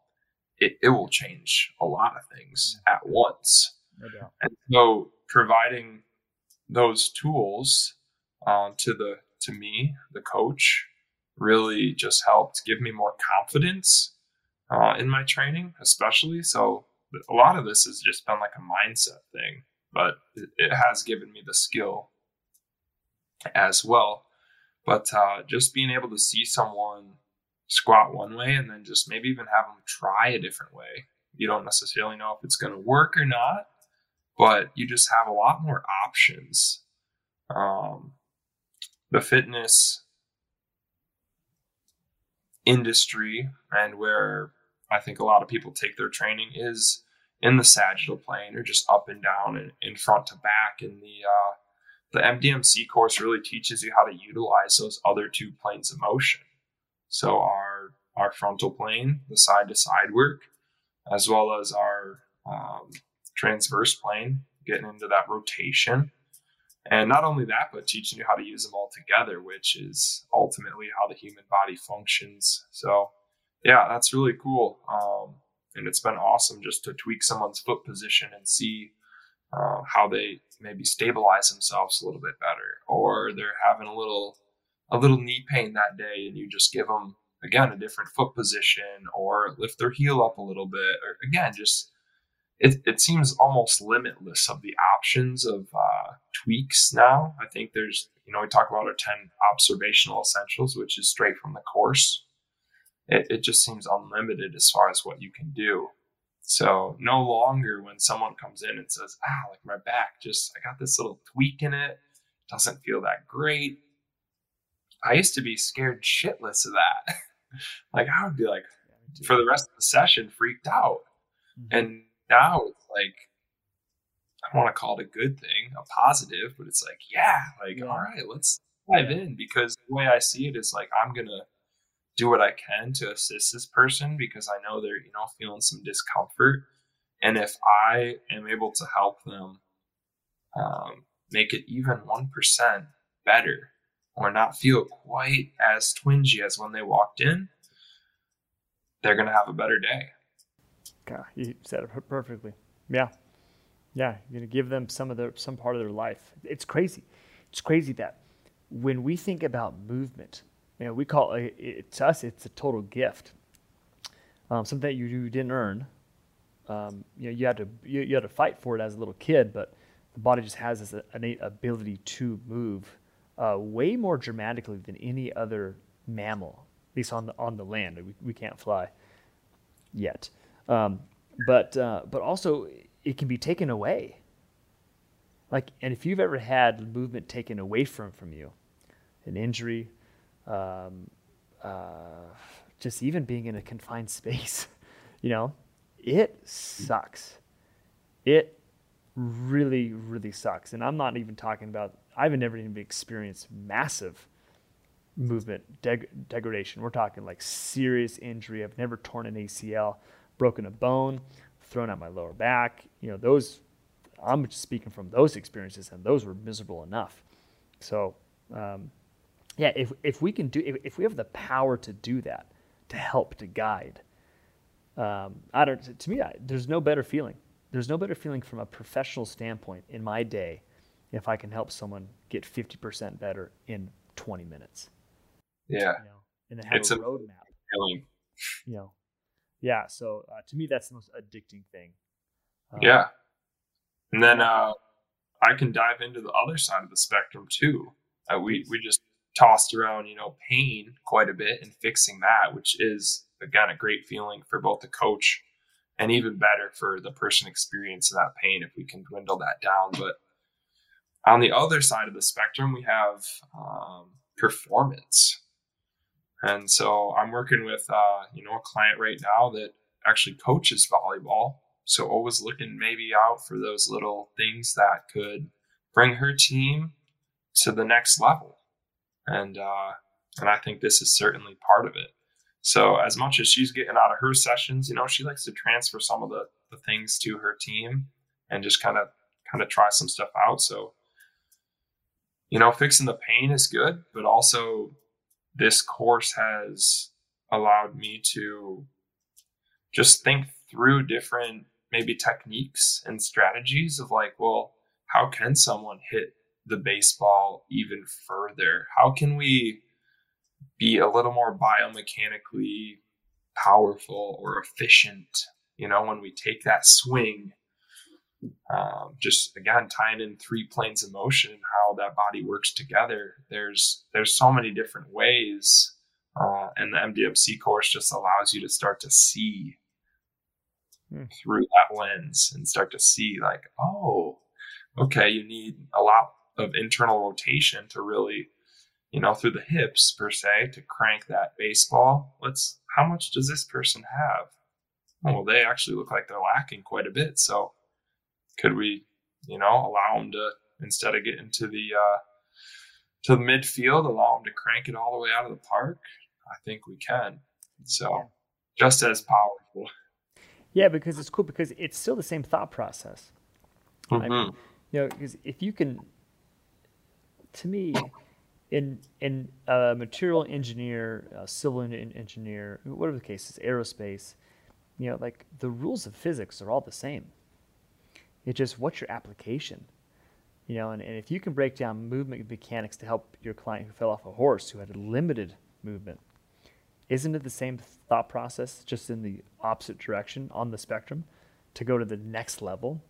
it, it will change a lot of things at once no and so providing those tools um, to the to me the coach really just helped give me more confidence uh, in my training, especially. So a lot of this has just been like a mindset thing, but it, it has given me the skill as well. But uh, just being able to see someone squat one way and then just maybe even have them try a different way. You don't necessarily know if it's going to work or not, but you just have a lot more options. Um, the fitness industry and where I think a lot of people take their training is in the sagittal plane or just up and down and in front to back. And the uh, the MDMC course really teaches you how to utilize those other two planes of motion. So our our frontal plane, the side to side work, as well as our um, transverse plane, getting into that rotation. And not only that, but teaching you how to use them all together, which is ultimately how the human body functions. So yeah, that's really cool. Um, and it's been awesome just to tweak someone's foot position and see uh, how they maybe stabilize themselves a little bit better, or they're having a little a little knee pain that day, and you just give them again a different foot position, or lift their heel up a little bit, or again just it, it seems almost limitless of the options of uh, tweaks now. I think there's, you know, we talk about our 10 observational essentials, which is straight from the course it, it just seems unlimited as far as what you can do. So no longer when someone comes in and says, ah, like my back, just I got this little tweak in it, doesn't feel that great. I used to be scared shitless of that. (laughs) like I would be like for the rest of the session freaked out. Mm-hmm. And now it's like I don't want to call it a good thing, a positive, but it's like, yeah, like yeah. all right, let's dive in because the way I see it is like I'm gonna do what I can to assist this person because I know they're, you know, feeling some discomfort. And if I am able to help them um, make it even 1% better or not feel quite as twingy as when they walked in, they're going to have a better day. God, you said it perfectly. Yeah. Yeah. You're going to give them some of their, some part of their life. It's crazy. It's crazy that when we think about movement, you know, we call it, it, to us, it's a total gift. Um, something that you, you didn't earn. Um, you know, you had to you, you, had to fight for it as a little kid, but the body just has this innate ability to move uh, way more dramatically than any other mammal, at least on the on the land. We, we can't fly yet, um, but uh, but also it can be taken away. Like, and if you've ever had movement taken away from from you, an injury, um, uh, just even being in a confined (laughs) space, you know, it sucks. It really, really sucks. And I'm not even talking about, I've never even experienced massive movement deg- degradation. We're talking like serious injury. I've never torn an ACL, broken a bone, thrown out my lower back. You know, those, I'm just speaking from those experiences, and those were miserable enough. So, um, yeah, if, if we can do, if, if we have the power to do that, to help, to guide, um, I don't, to me, I, there's no better feeling. There's no better feeling from a professional standpoint in my day if I can help someone get 50% better in 20 minutes. Yeah. You know, and then have it's a roadmap. Feeling. You know, yeah. So uh, to me, that's the most addicting thing. Um, yeah. And then uh, I can dive into the other side of the spectrum too. Uh, we we just tossed around, you know, pain quite a bit and fixing that, which is again a great feeling for both the coach and even better for the person experiencing that pain if we can dwindle that down. But on the other side of the spectrum, we have um, performance. And so I'm working with, uh, you know, a client right now that actually coaches volleyball. So always looking maybe out for those little things that could bring her team to the next level. And, uh, and I think this is certainly part of it. So as much as she's getting out of her sessions, you know, she likes to transfer some of the, the things to her team and just kind of kind of try some stuff out. So, you know, fixing the pain is good, but also this course has allowed me to just think through different maybe techniques and strategies of like, well, how can someone hit the baseball even further? How can we be a little more biomechanically powerful or efficient, you know, when we take that swing. Um, just again tying in three planes of motion and how that body works together. There's there's so many different ways, uh, and the MDMC course just allows you to start to see hmm. through that lens and start to see like, oh, okay, you need a lot of internal rotation to really you know, through the hips per se to crank that baseball. Let's, how much does this person have? Well, they actually look like they're lacking quite a bit. So could we, you know, allow them to, instead of getting to the, uh, to the midfield, allow them to crank it all the way out of the park? I think we can. So just as powerful. Yeah, because it's cool because it's still the same thought process. Mm-hmm. I mean, you know, because if you can, to me, in in a material engineer, a civil engineer, whatever the case is, aerospace, you know, like the rules of physics are all the same. It's just what's your application, you know, and, and if you can break down movement mechanics to help your client who fell off a horse who had limited movement, isn't it the same thought process, just in the opposite direction on the spectrum, to go to the next level?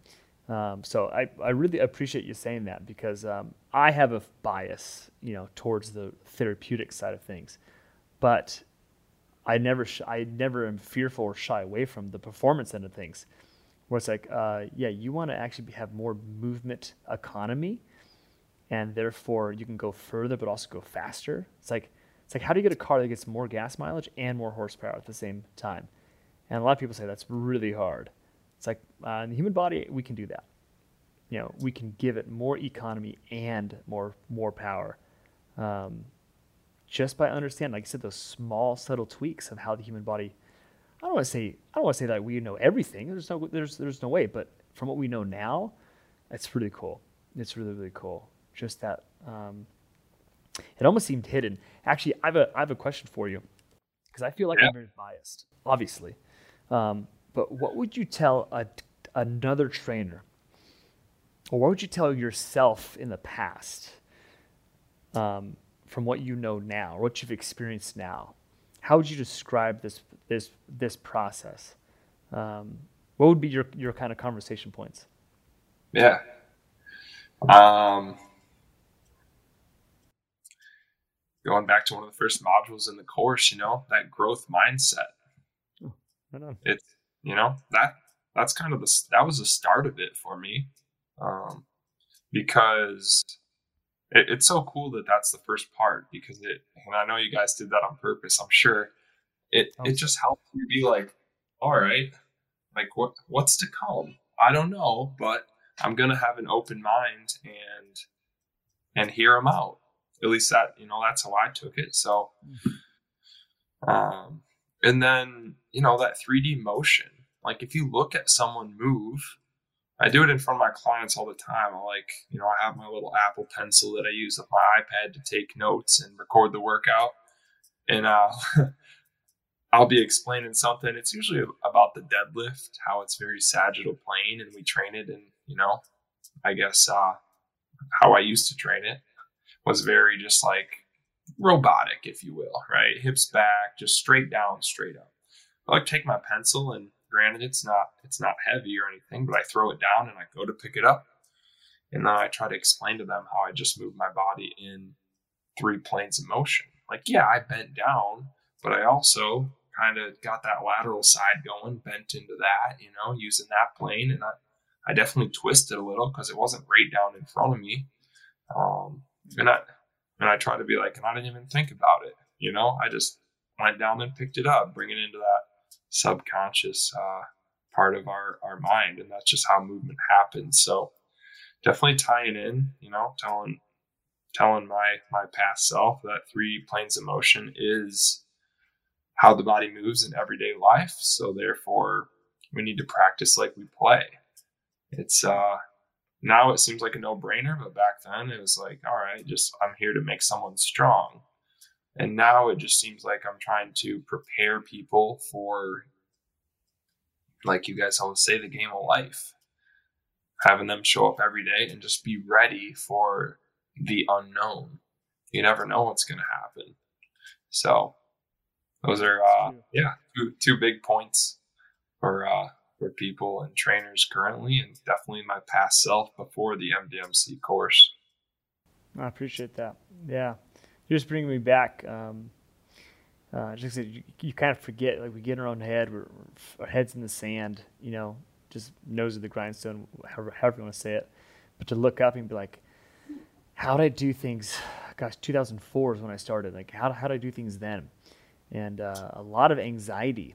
Um, so I, I really appreciate you saying that because um, I have a bias, you know, towards the therapeutic side of things, but I never sh- I never am fearful or shy away from the performance end of things, where it's like, uh, yeah, you want to actually have more movement economy, and therefore you can go further but also go faster. It's like it's like how do you get a car that gets more gas mileage and more horsepower at the same time? And a lot of people say that's really hard. It's like uh, in the human body, we can do that. You know, we can give it more economy and more more power, um, just by understanding, like I said, those small subtle tweaks of how the human body. I don't want to say I don't want to say that we know everything. There's no there's there's no way, but from what we know now, it's really cool. It's really really cool. Just that. Um, it almost seemed hidden. Actually, I have a I have a question for you because I feel like yeah. I'm very biased, obviously. Um, but what would you tell a, another trainer, or what would you tell yourself in the past, um, from what you know now, or what you've experienced now? How would you describe this this this process? Um, what would be your your kind of conversation points? Yeah. Um, going back to one of the first modules in the course, you know, that growth mindset. Oh, right it's you know that that's kind of the that was the start of it for me um, because it, it's so cool that that's the first part because it and i know you guys did that on purpose i'm sure it it just helps you be like all right like what what's to come i don't know but i'm gonna have an open mind and and hear them out at least that you know that's how I took it. So, um, and then you know that 3D motion. Like if you look at someone move, I do it in front of my clients all the time. I like you know I have my little Apple Pencil that I use with my iPad to take notes and record the workout, and uh, (laughs) I'll be explaining something. It's usually about the deadlift, how it's very sagittal plane, and we train it. And you know, I guess uh, how I used to train it was very just like robotic, if you will, right? Hips back, just straight down, straight up. I like take my pencil, and granted, it's not it's not heavy or anything, but I throw it down and I go to pick it up, and then I try to explain to them how I just move my body in three planes of motion. Like, yeah, I bent down, but I also kind of got that lateral side going, bent into that, you know, using that plane. And I, I definitely twisted a little because it wasn't right down in front of me. Um, and I, and I tried to be like, and I didn't even think about it, you know, I just went down and picked it up, bringing it into that subconscious, uh, part of our, our mind. And that's just how movement happens. So definitely tying in, you know, telling, telling my, my past self that three planes of motion is, how the body moves in everyday life. So therefore, we need to practice like we play. It's uh now it seems like a no-brainer, but back then it was like, all right, just I'm here to make someone strong. And now it just seems like I'm trying to prepare people for like you guys always say the game of life. Having them show up every day and just be ready for the unknown. You never know what's going to happen. So those are uh, yeah two, two big points for uh, for people and trainers currently, and definitely my past self before the MDMC course. I appreciate that. Yeah, you're just bringing me back. Um, uh, just you, you, kind of forget, like we get in our own head, we're, our heads in the sand, you know, just nose of the grindstone, however, however you want to say it. But to look up and be like, how did I do things? Gosh, 2004 is when I started. Like, how, how did I do things then? And uh, a lot of anxiety,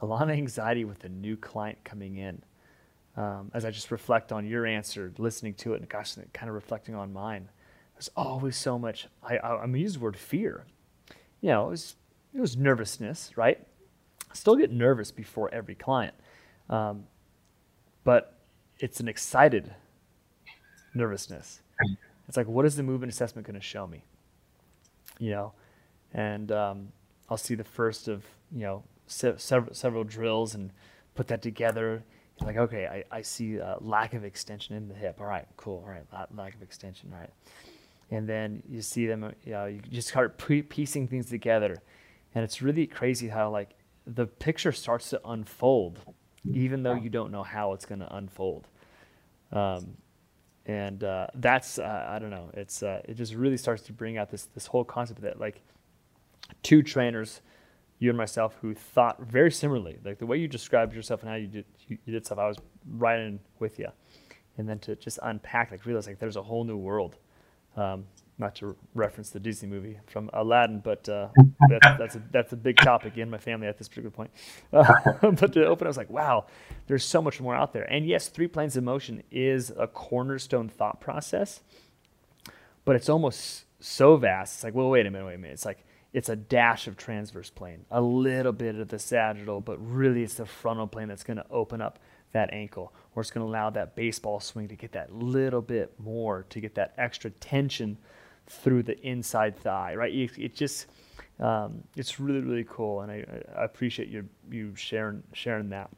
a lot of anxiety with a new client coming in. Um, as I just reflect on your answer, listening to it, and gosh, kind of reflecting on mine, there's always so much. I, I, I'm use the word fear. You know, it was, it was nervousness, right? I still get nervous before every client, um, but it's an excited nervousness. It's like, what is the movement assessment going to show me? You know, and um, I'll see the first of you know se- several several drills and put that together. Like okay, I, I see a lack of extension in the hip. All right, cool. All right, lack of extension. All right, and then you see them. You know, you just start piecing things together, and it's really crazy how like the picture starts to unfold, even though you don't know how it's going to unfold. Um, and uh, that's uh, I don't know. It's uh, it just really starts to bring out this this whole concept that like two trainers, you and myself, who thought very similarly. Like the way you described yourself and how you did you, you did stuff, I was right in with you. And then to just unpack, like realize like there's a whole new world. Um, not to reference the Disney movie from Aladdin, but uh, (laughs) that's, that's, a, that's a big topic in my family at this particular point. Uh, (laughs) but to open, I was like, wow, there's so much more out there. And yes, three planes of motion is a cornerstone thought process, but it's almost so vast. It's like, well, wait a minute, wait a minute. It's like it's a dash of transverse plane, a little bit of the sagittal, but really it's the frontal plane that's going to open up that ankle, or it's going to allow that baseball swing to get that little bit more, to get that extra tension through the inside thigh, right? It, it just, um, it's really, really cool, and I, I, appreciate you you sharing sharing that.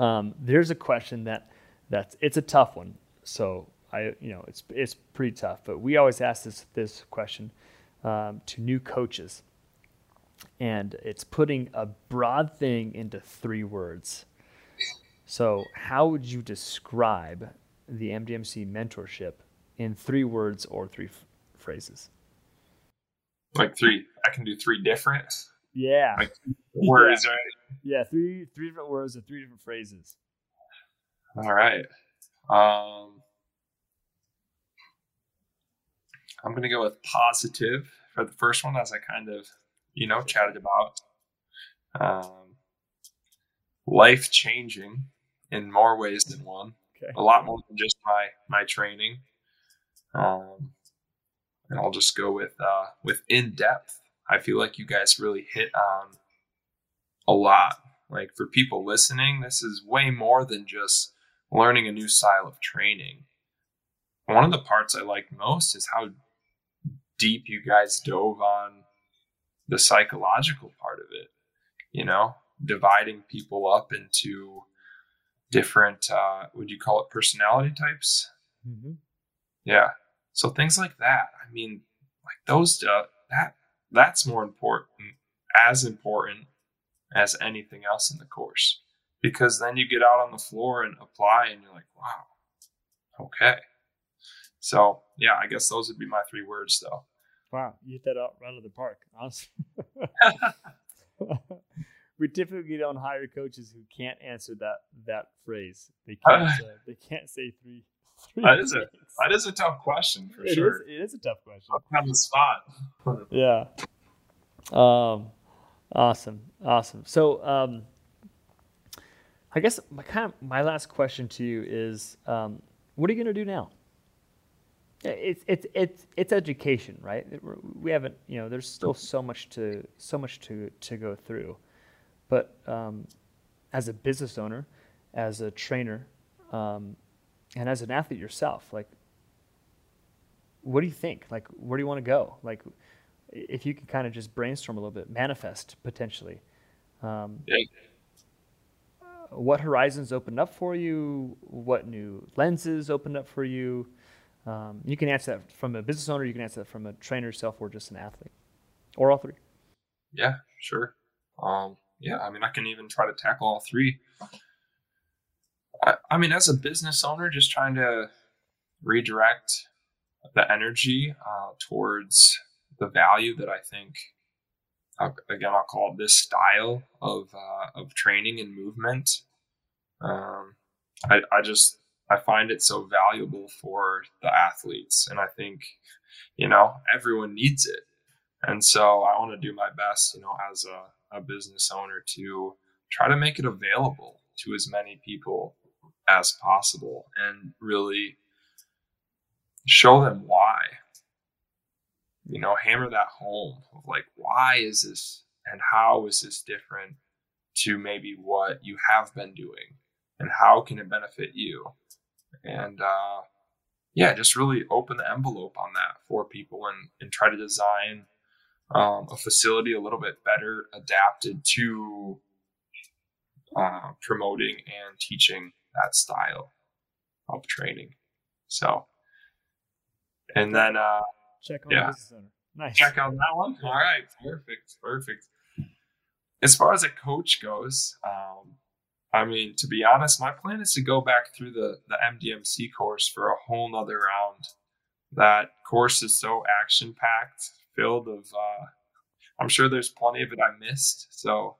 Um, there's a question that that's it's a tough one, so I you know it's it's pretty tough, but we always ask this this question um, to new coaches. And it's putting a broad thing into three words. So, how would you describe the MDMC mentorship in three words or three f- phrases? Like three, I can do three different. Yeah. Like words, yeah. right? Yeah, three three different words and three different phrases. All right. Um, I'm going to go with positive for the first one, as I kind of, you know, chatted about. Um, life changing in more ways than one. Okay. A lot more than just my my training. Um, and I'll just go with uh, with in depth. I feel like you guys really hit on a lot. Like for people listening, this is way more than just learning a new style of training. One of the parts I like most is how deep you guys dove on the psychological part of it. You know, dividing people up into different uh, would you call it personality types? Mm-hmm. yeah. So things like that. I mean like those uh, that that's more important as important as anything else in the course. Because then you get out on the floor and apply and you're like wow. Okay. So yeah i guess those would be my three words though wow you hit that out right out of the park awesome (laughs) (laughs) we typically don't hire coaches who can't answer that that phrase. They can't. Uh, they can't say three. three that is a that is a tough question for it sure. Is, it is a tough question. On the spot. (laughs) yeah. Um. Awesome. Awesome. So, um, I guess my kind of my last question to you is, um, what are you going to do now? It's it's it's it's education, right? We haven't, you know, there's still so much to so much to to go through. But um, as a business owner, as a trainer, um, and as an athlete yourself, like, what do you think? Like, where do you want to go? Like, if you can kind of just brainstorm a little bit, manifest potentially. Um, yeah. What horizons opened up for you? What new lenses opened up for you? Um, you can answer that from a business owner. You can answer that from a trainer yourself, or just an athlete, or all three. Yeah, sure. Um, yeah, I mean, I can even try to tackle all three. I, I mean, as a business owner, just trying to redirect the energy uh, towards the value that I think, uh, again, I'll call this style of uh, of training and movement. Um, I, I just I find it so valuable for the athletes, and I think you know everyone needs it, and so I want to do my best, you know, as a a business owner to try to make it available to as many people as possible and really show them why. You know hammer that home of like why is this and how is this different to maybe what you have been doing and how can it benefit you and uh yeah just really open the envelope on that for people and and try to design um, a facility a little bit better adapted to uh, promoting and teaching that style of training. So, and then uh, check on yeah. Nice. Check out that one. All right, perfect, perfect. As far as a coach goes, um, I mean, to be honest, my plan is to go back through the the MDMC course for a whole nother round. That course is so action packed filled of uh, i'm sure there's plenty of it i missed so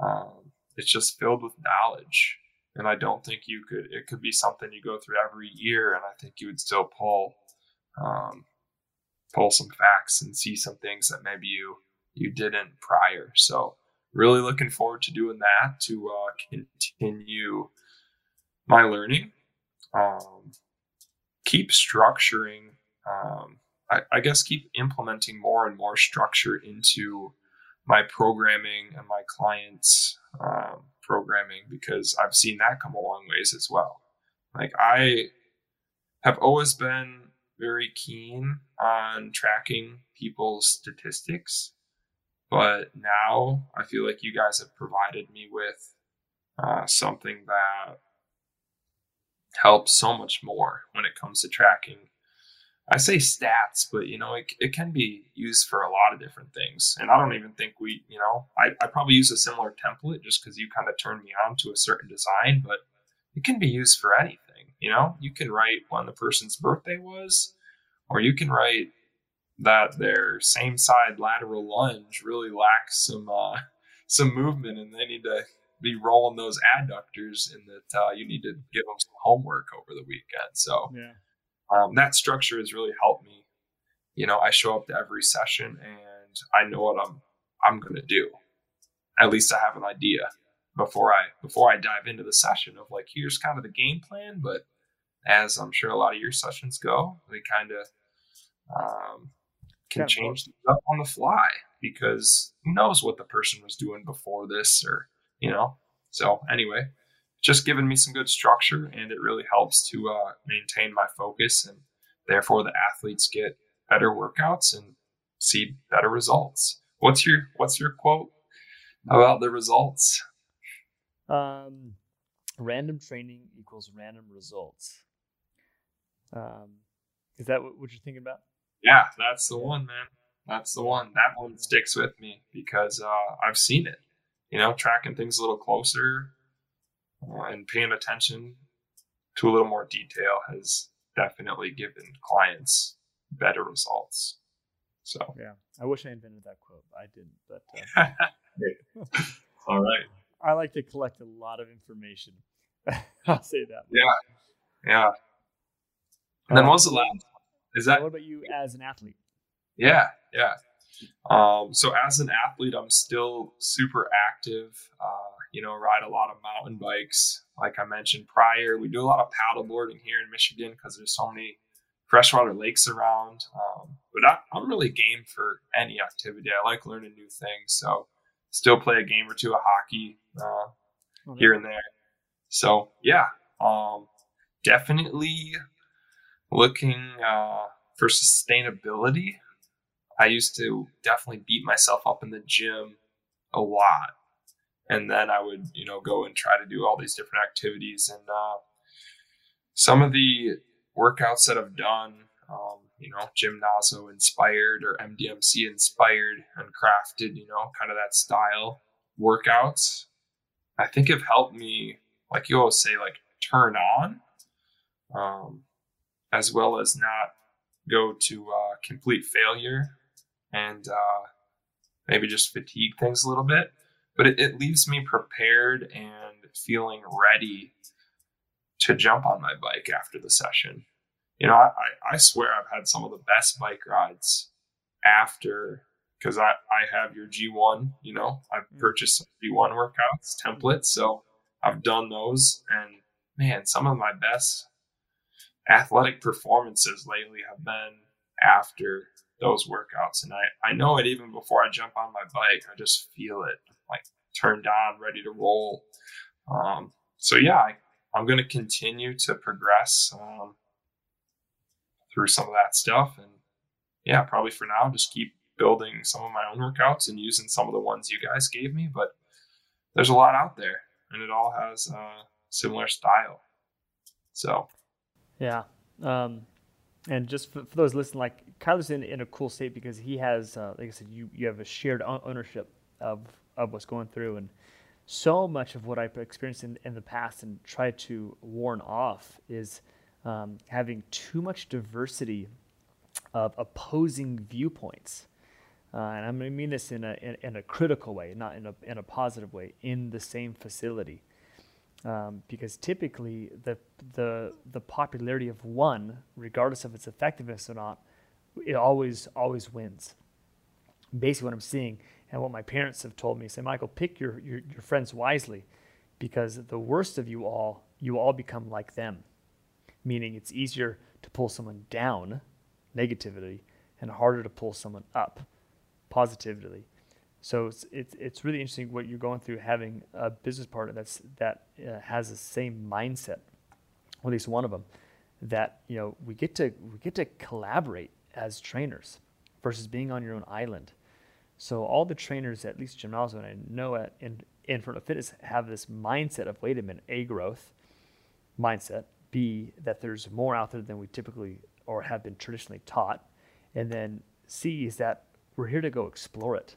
um, it's just filled with knowledge and i don't think you could it could be something you go through every year and i think you would still pull um, pull some facts and see some things that maybe you you didn't prior so really looking forward to doing that to uh, continue my learning um, keep structuring um, I, I guess keep implementing more and more structure into my programming and my clients' um, programming because I've seen that come a long ways as well. Like I have always been very keen on tracking people's statistics, but now I feel like you guys have provided me with uh, something that helps so much more when it comes to tracking I say stats, but you know, it, it can be used for a lot of different things. And I don't even think we, you know, I, I probably use a similar template just because you kind of turned me on to a certain design, but it can be used for anything. You know, you can write when the person's birthday was, or you can write that their same side lateral lunge really lacks some uh, (laughs) some movement and they need to be rolling those adductors and that uh, you need to give them some homework over the weekend. So yeah um, that structure has really helped me. You know, I show up to every session and I know what I'm I'm going to do. At least I have an idea before I before I dive into the session of like here's kind of the game plan. But as I'm sure a lot of your sessions go, they kind of um, can change things up on the fly because who knows what the person was doing before this or you know? So anyway just given me some good structure and it really helps to uh, maintain my focus and therefore the athletes get better workouts and see better results. What's your what's your quote about the results? Um random training equals random results. Um is that what, what you're thinking about yeah that's the one man that's the one. That one sticks with me because uh, I've seen it. You know, tracking things a little closer uh, and paying attention to a little more detail has definitely given clients better results. So yeah, I wish I invented that quote. I didn't, but uh, (laughs) all right. I like to collect a lot of information. (laughs) I'll say that. Yeah, yeah. And then um, what's the last? Is that what about you as an athlete? Yeah, yeah. Um, so as an athlete, I'm still super active. Uh, you know, ride a lot of mountain bikes. Like I mentioned prior, we do a lot of paddle boarding here in Michigan because there's so many freshwater lakes around. Um, but I, am really game for any activity. I like learning new things. So still play a game or two of hockey uh, oh, here and there. So yeah, um, definitely looking uh, for sustainability. I used to definitely beat myself up in the gym a lot. And then I would, you know, go and try to do all these different activities. And uh, some of the workouts that I've done, um, you know, Gymnazo inspired or MDMC inspired and crafted, you know, kind of that style workouts, I think have helped me, like you always say, like turn on, um, as well as not go to uh, complete failure and uh, maybe just fatigue things a little bit. But it, it leaves me prepared and feeling ready to jump on my bike after the session. You know, I, I swear I've had some of the best bike rides after because I, I have your G1, you know, I've mm. purchased G1 workouts templates. So I've done those. And man, some of my best athletic performances lately have been after those workouts. And I, I know it even before I jump on my bike. I just feel it like turned on, ready to roll. Um, so yeah, I, I'm going to continue to progress um, through some of that stuff. And yeah, probably for now, just keep building some of my own workouts and using some of the ones you guys gave me. But there's a lot out there and it all has a similar style. So, yeah. Um, and just for, for, those listening, like Kyler's in, in a cool state because he has, uh, like I said, you, you have a shared ownership of, of what's going through. And so much of what I've experienced in, in the past and tried to warn off is um, having too much diversity of opposing viewpoints. Uh, and to mean this in a, in, in, a critical way, not in a, in a positive way, in the same facility um, because typically the, the, the popularity of one, regardless of its effectiveness or not, it always, always wins. Basically, what I'm seeing and what my parents have told me say, Michael, pick your, your, your friends wisely because the worst of you all, you all become like them. Meaning it's easier to pull someone down negatively and harder to pull someone up positively. So it's, it's, it's really interesting what you're going through having a business partner that's that uh, has the same mindset, or at least one of them, that you know we get to we get to collaborate as trainers versus being on your own island. So all the trainers, at least Gymnazo and I know at in Inferno Fitness, have this mindset of wait a minute, a growth mindset, b that there's more out there than we typically or have been traditionally taught, and then c is that we're here to go explore it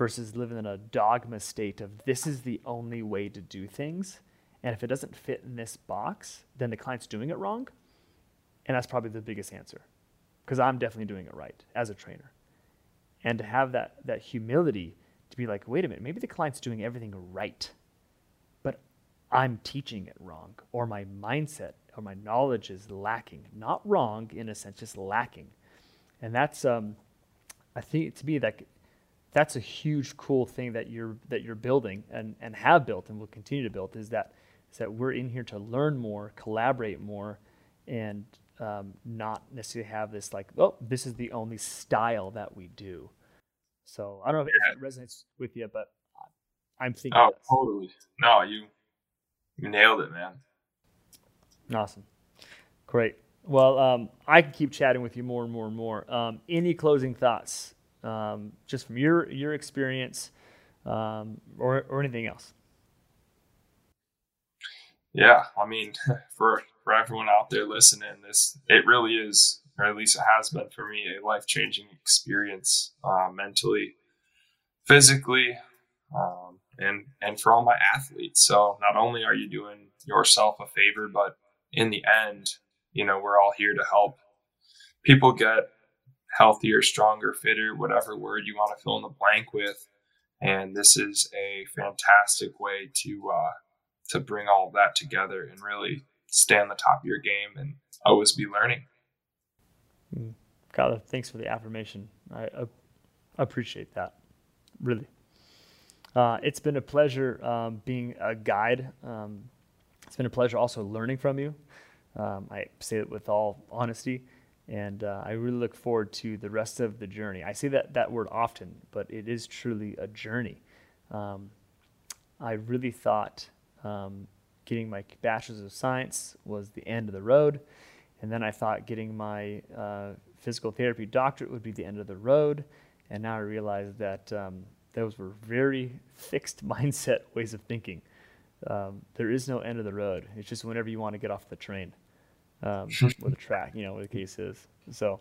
versus living in a dogma state of this is the only way to do things. And if it doesn't fit in this box, then the client's doing it wrong. And that's probably the biggest answer because I'm definitely doing it right as a trainer. And to have that, that humility to be like, wait a minute, maybe the client's doing everything right, but I'm teaching it wrong, or my mindset or my knowledge is lacking. Not wrong in a sense, just lacking. And that's, um, I think to me, that that's a huge cool thing that you're that you're building and, and have built and will continue to build is that is that we're in here to learn more, collaborate more, and um, not necessarily have this like, oh, this is the only style that we do. So I don't know if, it resonates with you, but I'm thinking. Oh, totally. No, you you nailed it, man. Awesome. Great. Well, um, I can keep chatting with you more and more and more. Um, any closing thoughts, um, just from your your experience, um, or or anything else? Yeah, I mean, (laughs) for for everyone out there listening, this it really is, or at least it has been for me, a life changing experience, uh, mentally, physically, um, and and for all my athletes. So not only are you doing yourself a favor, but in the end, you know, we're all here to help people get healthier, stronger, fitter, whatever word you want to fill in the blank with. And this is a fantastic way to uh, to bring all that together and really stay on the top of your game and always be learning. God, thanks for the affirmation. I uh, appreciate that. Really. Uh, it's been a pleasure um, being a guide. Um, it's been a pleasure also learning from you. Um, I say it with all honesty, and uh, I really look forward to the rest of the journey. I say that, that word often, but it is truly a journey. Um, I really thought um, getting my bachelor's of science was the end of the road, and then I thought getting my uh, physical therapy doctorate would be the end of the road, and now I realize that um, those were very fixed (laughs) mindset ways of thinking. Um, there is no end of the road. It's just whenever you want to get off the train um, (laughs) or the track, you know, what the case is. So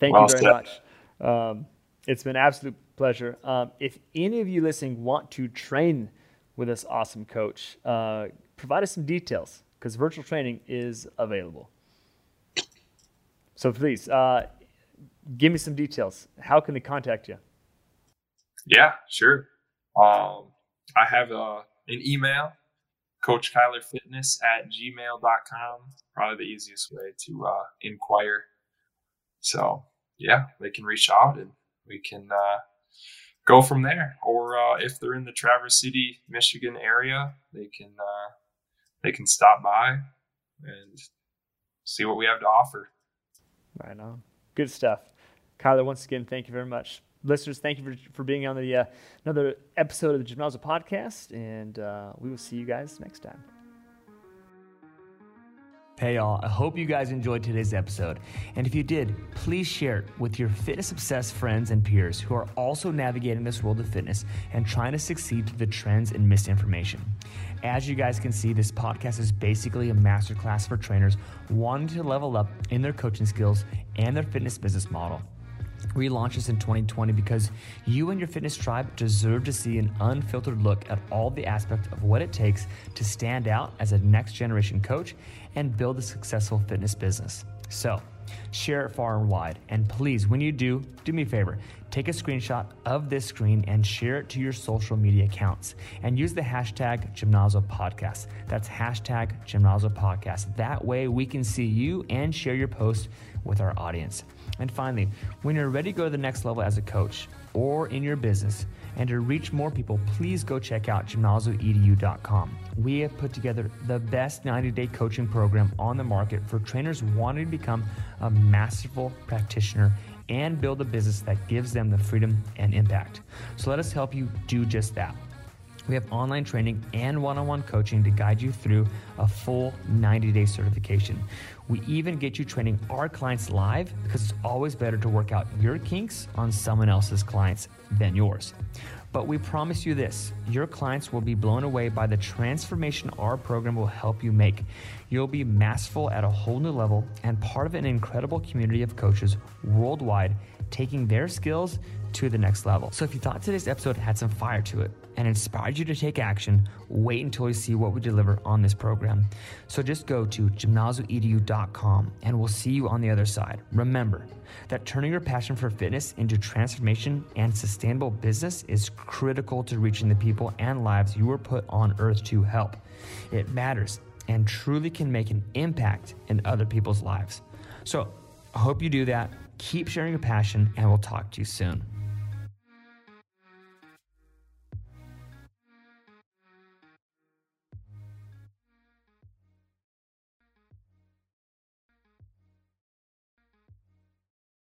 thank well you very said. much. Um, it's been an absolute pleasure. Um, if any of you listening want to train with this awesome coach, uh, provide us some details because virtual training is available. So please, uh, give me some details. How can they contact you? Yeah, sure. Um, I have uh, an email, Coach Kyler Fitness at gmail.com. Probably the easiest way to uh, inquire. So, yeah, they can reach out and we can uh, go from there. Or uh, if they're in the Traverse City, Michigan area, they can uh, they can stop by and see what we have to offer. Right on. Good stuff. Kyler, once again, thank you very much listeners, thank you for, for being on the uh, another episode of the Gymnazo podcast, and uh, we will see you guys next time. Hey, y'all. I hope you guys enjoyed today's episode. And if you did, please share it with your fitness obsessed friends and peers who are also navigating this world of fitness and trying to succeed through the trends and misinformation. As you guys can see, this podcast is basically a masterclass for trainers wanting to level up in their coaching skills and their fitness business model relaunches in 2020 because you and your fitness tribe deserve to see an unfiltered look at all the aspects of what it takes to stand out as a next generation coach and build a successful fitness business. So, share it far and wide. And please, when you do, do me a favor take a screenshot of this screen and share it to your social media accounts and use the hashtag Gymnazo Podcast. That's hashtag Gymnazo Podcast. That way we can see you and share your post with our audience. And finally, when you're ready to go to the next level as a coach or in your business and to reach more people, please go check out gymnazoedu.com. We have put together the best 90 day coaching program on the market for trainers wanting to become a masterful practitioner and build a business that gives them the freedom and impact. So let us help you do just that. We have online training and one on one coaching to guide you through a full 90 day certification. We even get you training our clients live because it's always better to work out your kinks on someone else's clients than yours. But we promise you this your clients will be blown away by the transformation our program will help you make. You'll be masterful at a whole new level and part of an incredible community of coaches worldwide taking their skills to the next level. So if you thought today's episode had some fire to it and inspired you to take action, wait until you see what we deliver on this program. So just go to gymnazoedu.com and we'll see you on the other side. Remember that turning your passion for fitness into transformation and sustainable business is critical to reaching the people and lives you were put on earth to help. It matters and truly can make an impact in other people's lives. So I hope you do that. Keep sharing your passion, and we'll talk to you soon.